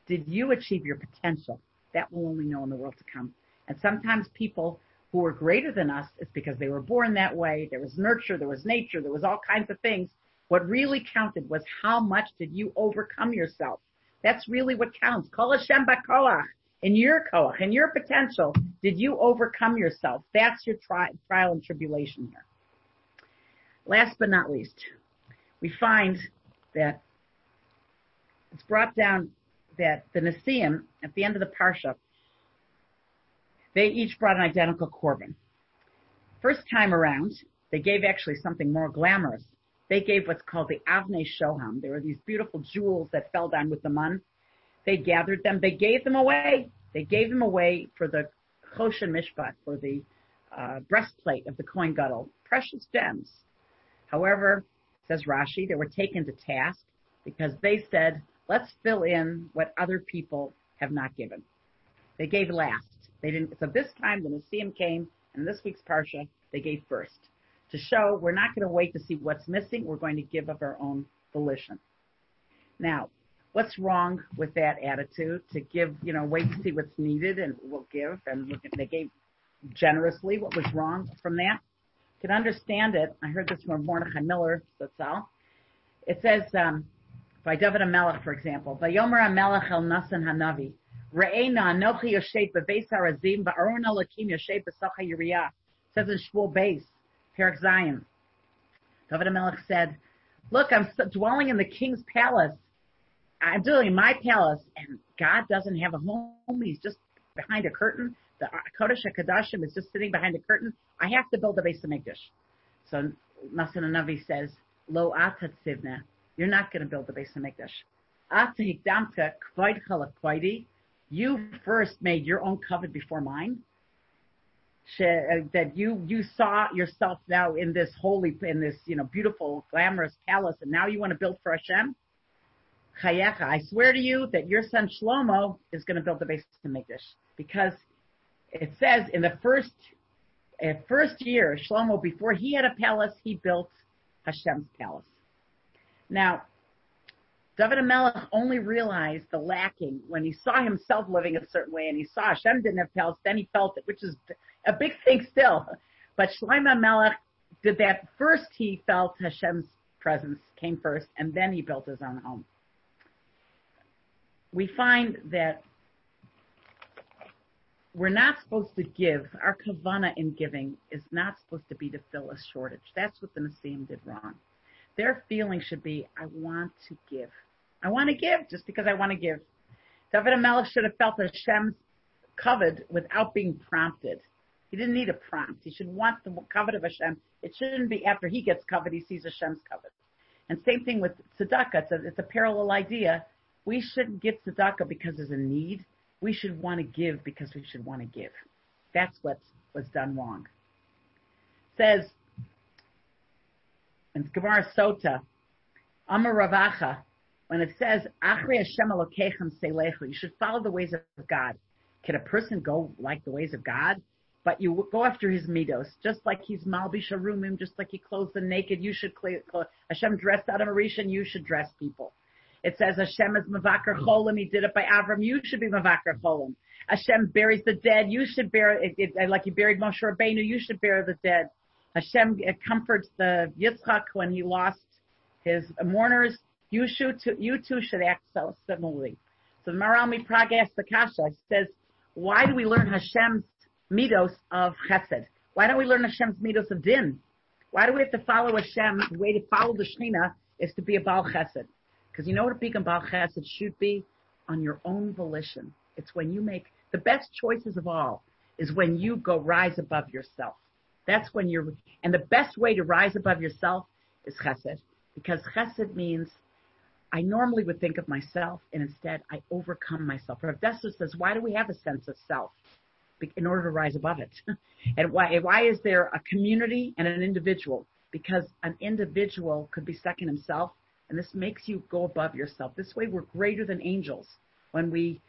did you achieve your potential? That we'll only know in the world to come. And sometimes people who are greater than us, it's because they were born that way. There was nurture, there was nature, there was all kinds of things. What really counted was how much did you overcome yourself? That's really what counts. Kol Hashem B'Koach. In your koach, in your potential, did you overcome yourself? That's your tri- trial and tribulation here. Last but not least, we find that it's brought down that the Nasiim, at the end of the Parsha, they each brought an identical korban. First time around, they gave actually something more glamorous. They gave what's called the Avnei Shoham. There were these beautiful jewels that fell down with the mun. They gathered them. They gave them away. They gave them away for the Choshen Mishpat, for the uh, breastplate of the Kohen Gadol. Precious gems. However, says Rashi, they were taken to task because they said, let's fill in what other people have not given. They gave last. They didn't. So this time the Nasiim came, and this week's parsha they gave first to show we're not going to wait to see what's missing. We're going to give of our own volition. Now, what's wrong with that attitude to give? You know, wait to see what's needed and we'll give. And look, they gave generously. What was wrong from that? Can understand it. I heard this from Mordechai Miller. That's all. It says um, by David HaMelech, for example, Vayomer HaMelech El Nasan Hanavi, Re'ena Anochi Yoshet Bebeis HaRazim, Va'aron Elokim Yoshet B'Sacha Yiriyah. says in Shmuel Beis, Perak Zayin. David HaMelech said, look, I'm dwelling in the king's palace. I'm in my palace, and God doesn't have a home. He's just behind a curtain. The Kodesh HaKadoshim is just sitting behind a curtain. I have to build a Beis Mikdash. So Nasan Hanavi says, Lo atatzivna. You're not going to build the Beis Hamikdash. You first made your own covenant before mine. Uh, that you you saw yourself now in this holy in this you know beautiful glamorous palace, and now you want to build for Hashem. Chayecha, I swear to you that your son Shlomo is going to build the Beis Hamikdash because it says in the first uh, first year Shlomo before he had a palace, he built Hashem's palace. Now, David HaMelech only realized the lacking when he saw himself living a certain way and he saw Hashem didn't have palace, then he felt it, which is a big thing still. But Shlomo HaMelech did that first he felt Hashem's presence came first and then he built his own home. We find that we're not supposed to give. Our kavana in giving is not supposed to be to fill a shortage. That's what the Nasiim did wrong. Their feeling should be, I want to give. I want to give just because I want to give. David HaMelech should have felt Hashem's kavod without being prompted. He didn't need a prompt. He should want the kavod of Hashem. It shouldn't be after he gets kavod, he sees Hashem's kavod. And same thing with tzedakah. It's a, it's a parallel idea. We shouldn't give tzedakah because there's a need. We should want to give because we should want to give. That's what was done wrong. Says in Gemara Sota, Amar Ravacha, when it says, Achri Hashem Elokechem Selechu, you should follow the ways of God. Can a person go like the ways of God? But you go after his midos, just like he's Malbi Sharumim, just like he clothes the naked, you should clothe, Hashem dressed out of and you should dress people. It says Hashem is Mavakar Cholim, he did it by Avram, you should be Mavakar Cholim. Hashem buries the dead, you should bury, it, it, like he buried Moshe Rabbeinu, you should bury the dead. Hashem uh, comforts the Yitzchak when he lost his mourners. You, should, you too should act so similarly. So the Maharal MiPraag asks the Kasha, says, why do we learn Hashem's midos of chesed? Why don't we learn Hashem's midos of din? Why do we have to follow Hashem? The way to follow the Shekhinah is to be a Baal Chesed. Because you know what a beacon Baal Chesed should be? On your own volition. It's when you make the best choices of all is when you go rise above yourself. That's when you're, and the best way to rise above yourself is chesed, because chesed means I normally would think of myself, and instead I overcome myself. Rav Dessler says, why do we have a sense of self? In order to rise above it. and why, why is there a community and an individual? Because an individual could be second himself, and this makes you go above yourself. This way we're greater than angels. When we,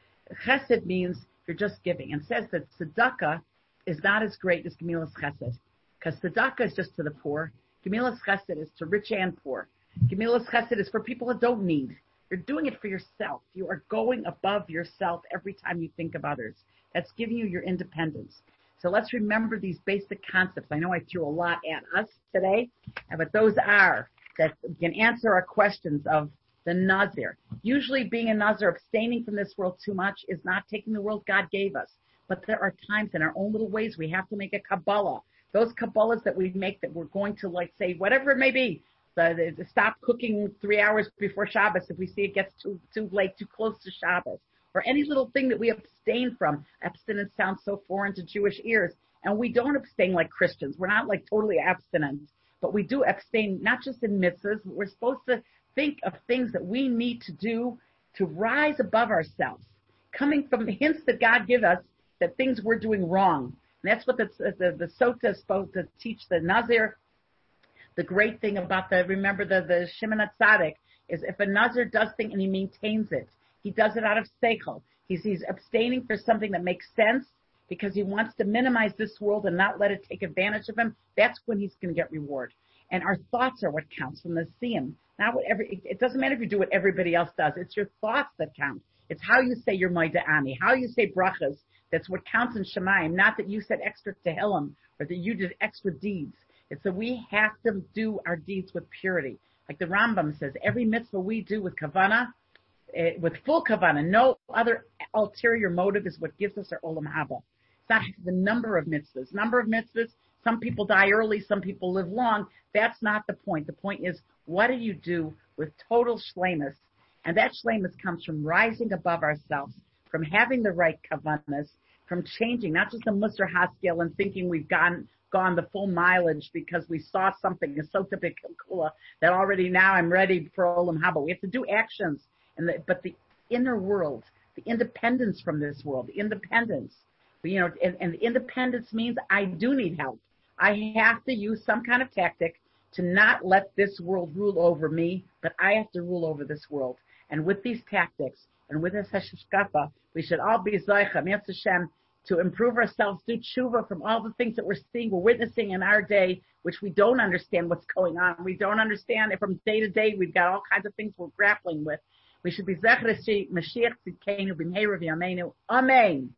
chesed means you're just giving, and says that tzedakah is not as great as gemilas chesed. Because tzedakah is just to the poor. Gemilas chesed is to rich and poor. Gemilas chesed is for people that don't need. You're doing it for yourself. You are going above yourself every time you think of others. That's giving you your independence. So let's remember these basic concepts. I know I threw a lot at us today, but those are that can answer our questions of the Nazir. Usually being a Nazir, abstaining from this world too much is not taking the world God gave us. But there are times in our own little ways we have to make a Kabbalah. Those Kabbalahs that we make that we're going to like say, whatever it may be, the, the, stop cooking three hours before Shabbos if we see it gets too, too late, too close to Shabbos or any little thing that we abstain from. Abstinence sounds so foreign to Jewish ears. And we don't abstain like Christians. We're not like totally abstinent, but we do abstain not just in mitzvahs. but We're supposed to think of things that we need to do to rise above ourselves, coming from the hints that God give us that things we're doing wrong. And that's what the, the, the Sota is supposed to teach the Nazir. The great thing about the, remember the, the Shimon Tzadik is if a Nazir does thing and he maintains it, he does it out of seichel. He's, he's abstaining for something that makes sense because he wants to minimize this world and not let it take advantage of him. That's when he's going to get reward. And our thoughts are what counts from the siyum. Not what every, it doesn't matter if you do what everybody else does. It's your thoughts that count. It's how you say your Ani, how you say brachas. That's what counts in Shamayim. Not that you said extra tehillim or that you did extra deeds. It's that we have to do our deeds with purity. Like the Rambam says, every mitzvah we do with kavana, uh, with full kavana, no other ulterior motive is what gives us our olam haba. Not the number of mitzvahs. Number of mitzvahs. Some people die early. Some people live long. That's not the point. The point is, what do you do with total shlemus? And that shlemus comes from rising above ourselves, from having the right kavanas, from changing, not just the Musar Haskel and thinking we've gone gone the full mileage because we saw something is so typical that already now I'm ready for Olam Haba. We have to do actions and the, but the inner world, the independence from this world, the independence, you know, and, and independence means I do need help. I have to use some kind of tactic to not let this world rule over me, but I have to rule over this world. And with these tactics and with this hashkafa, we should all be zaycha, Hashem, to improve ourselves, do tshuva from all the things that we're seeing, we're witnessing in our day, which we don't understand what's going on. We don't understand it from day to day. We've got all kinds of things we're grappling with. We should be Zechar Mashiach Tzidkenu B'mheira V'yameinu. Amen.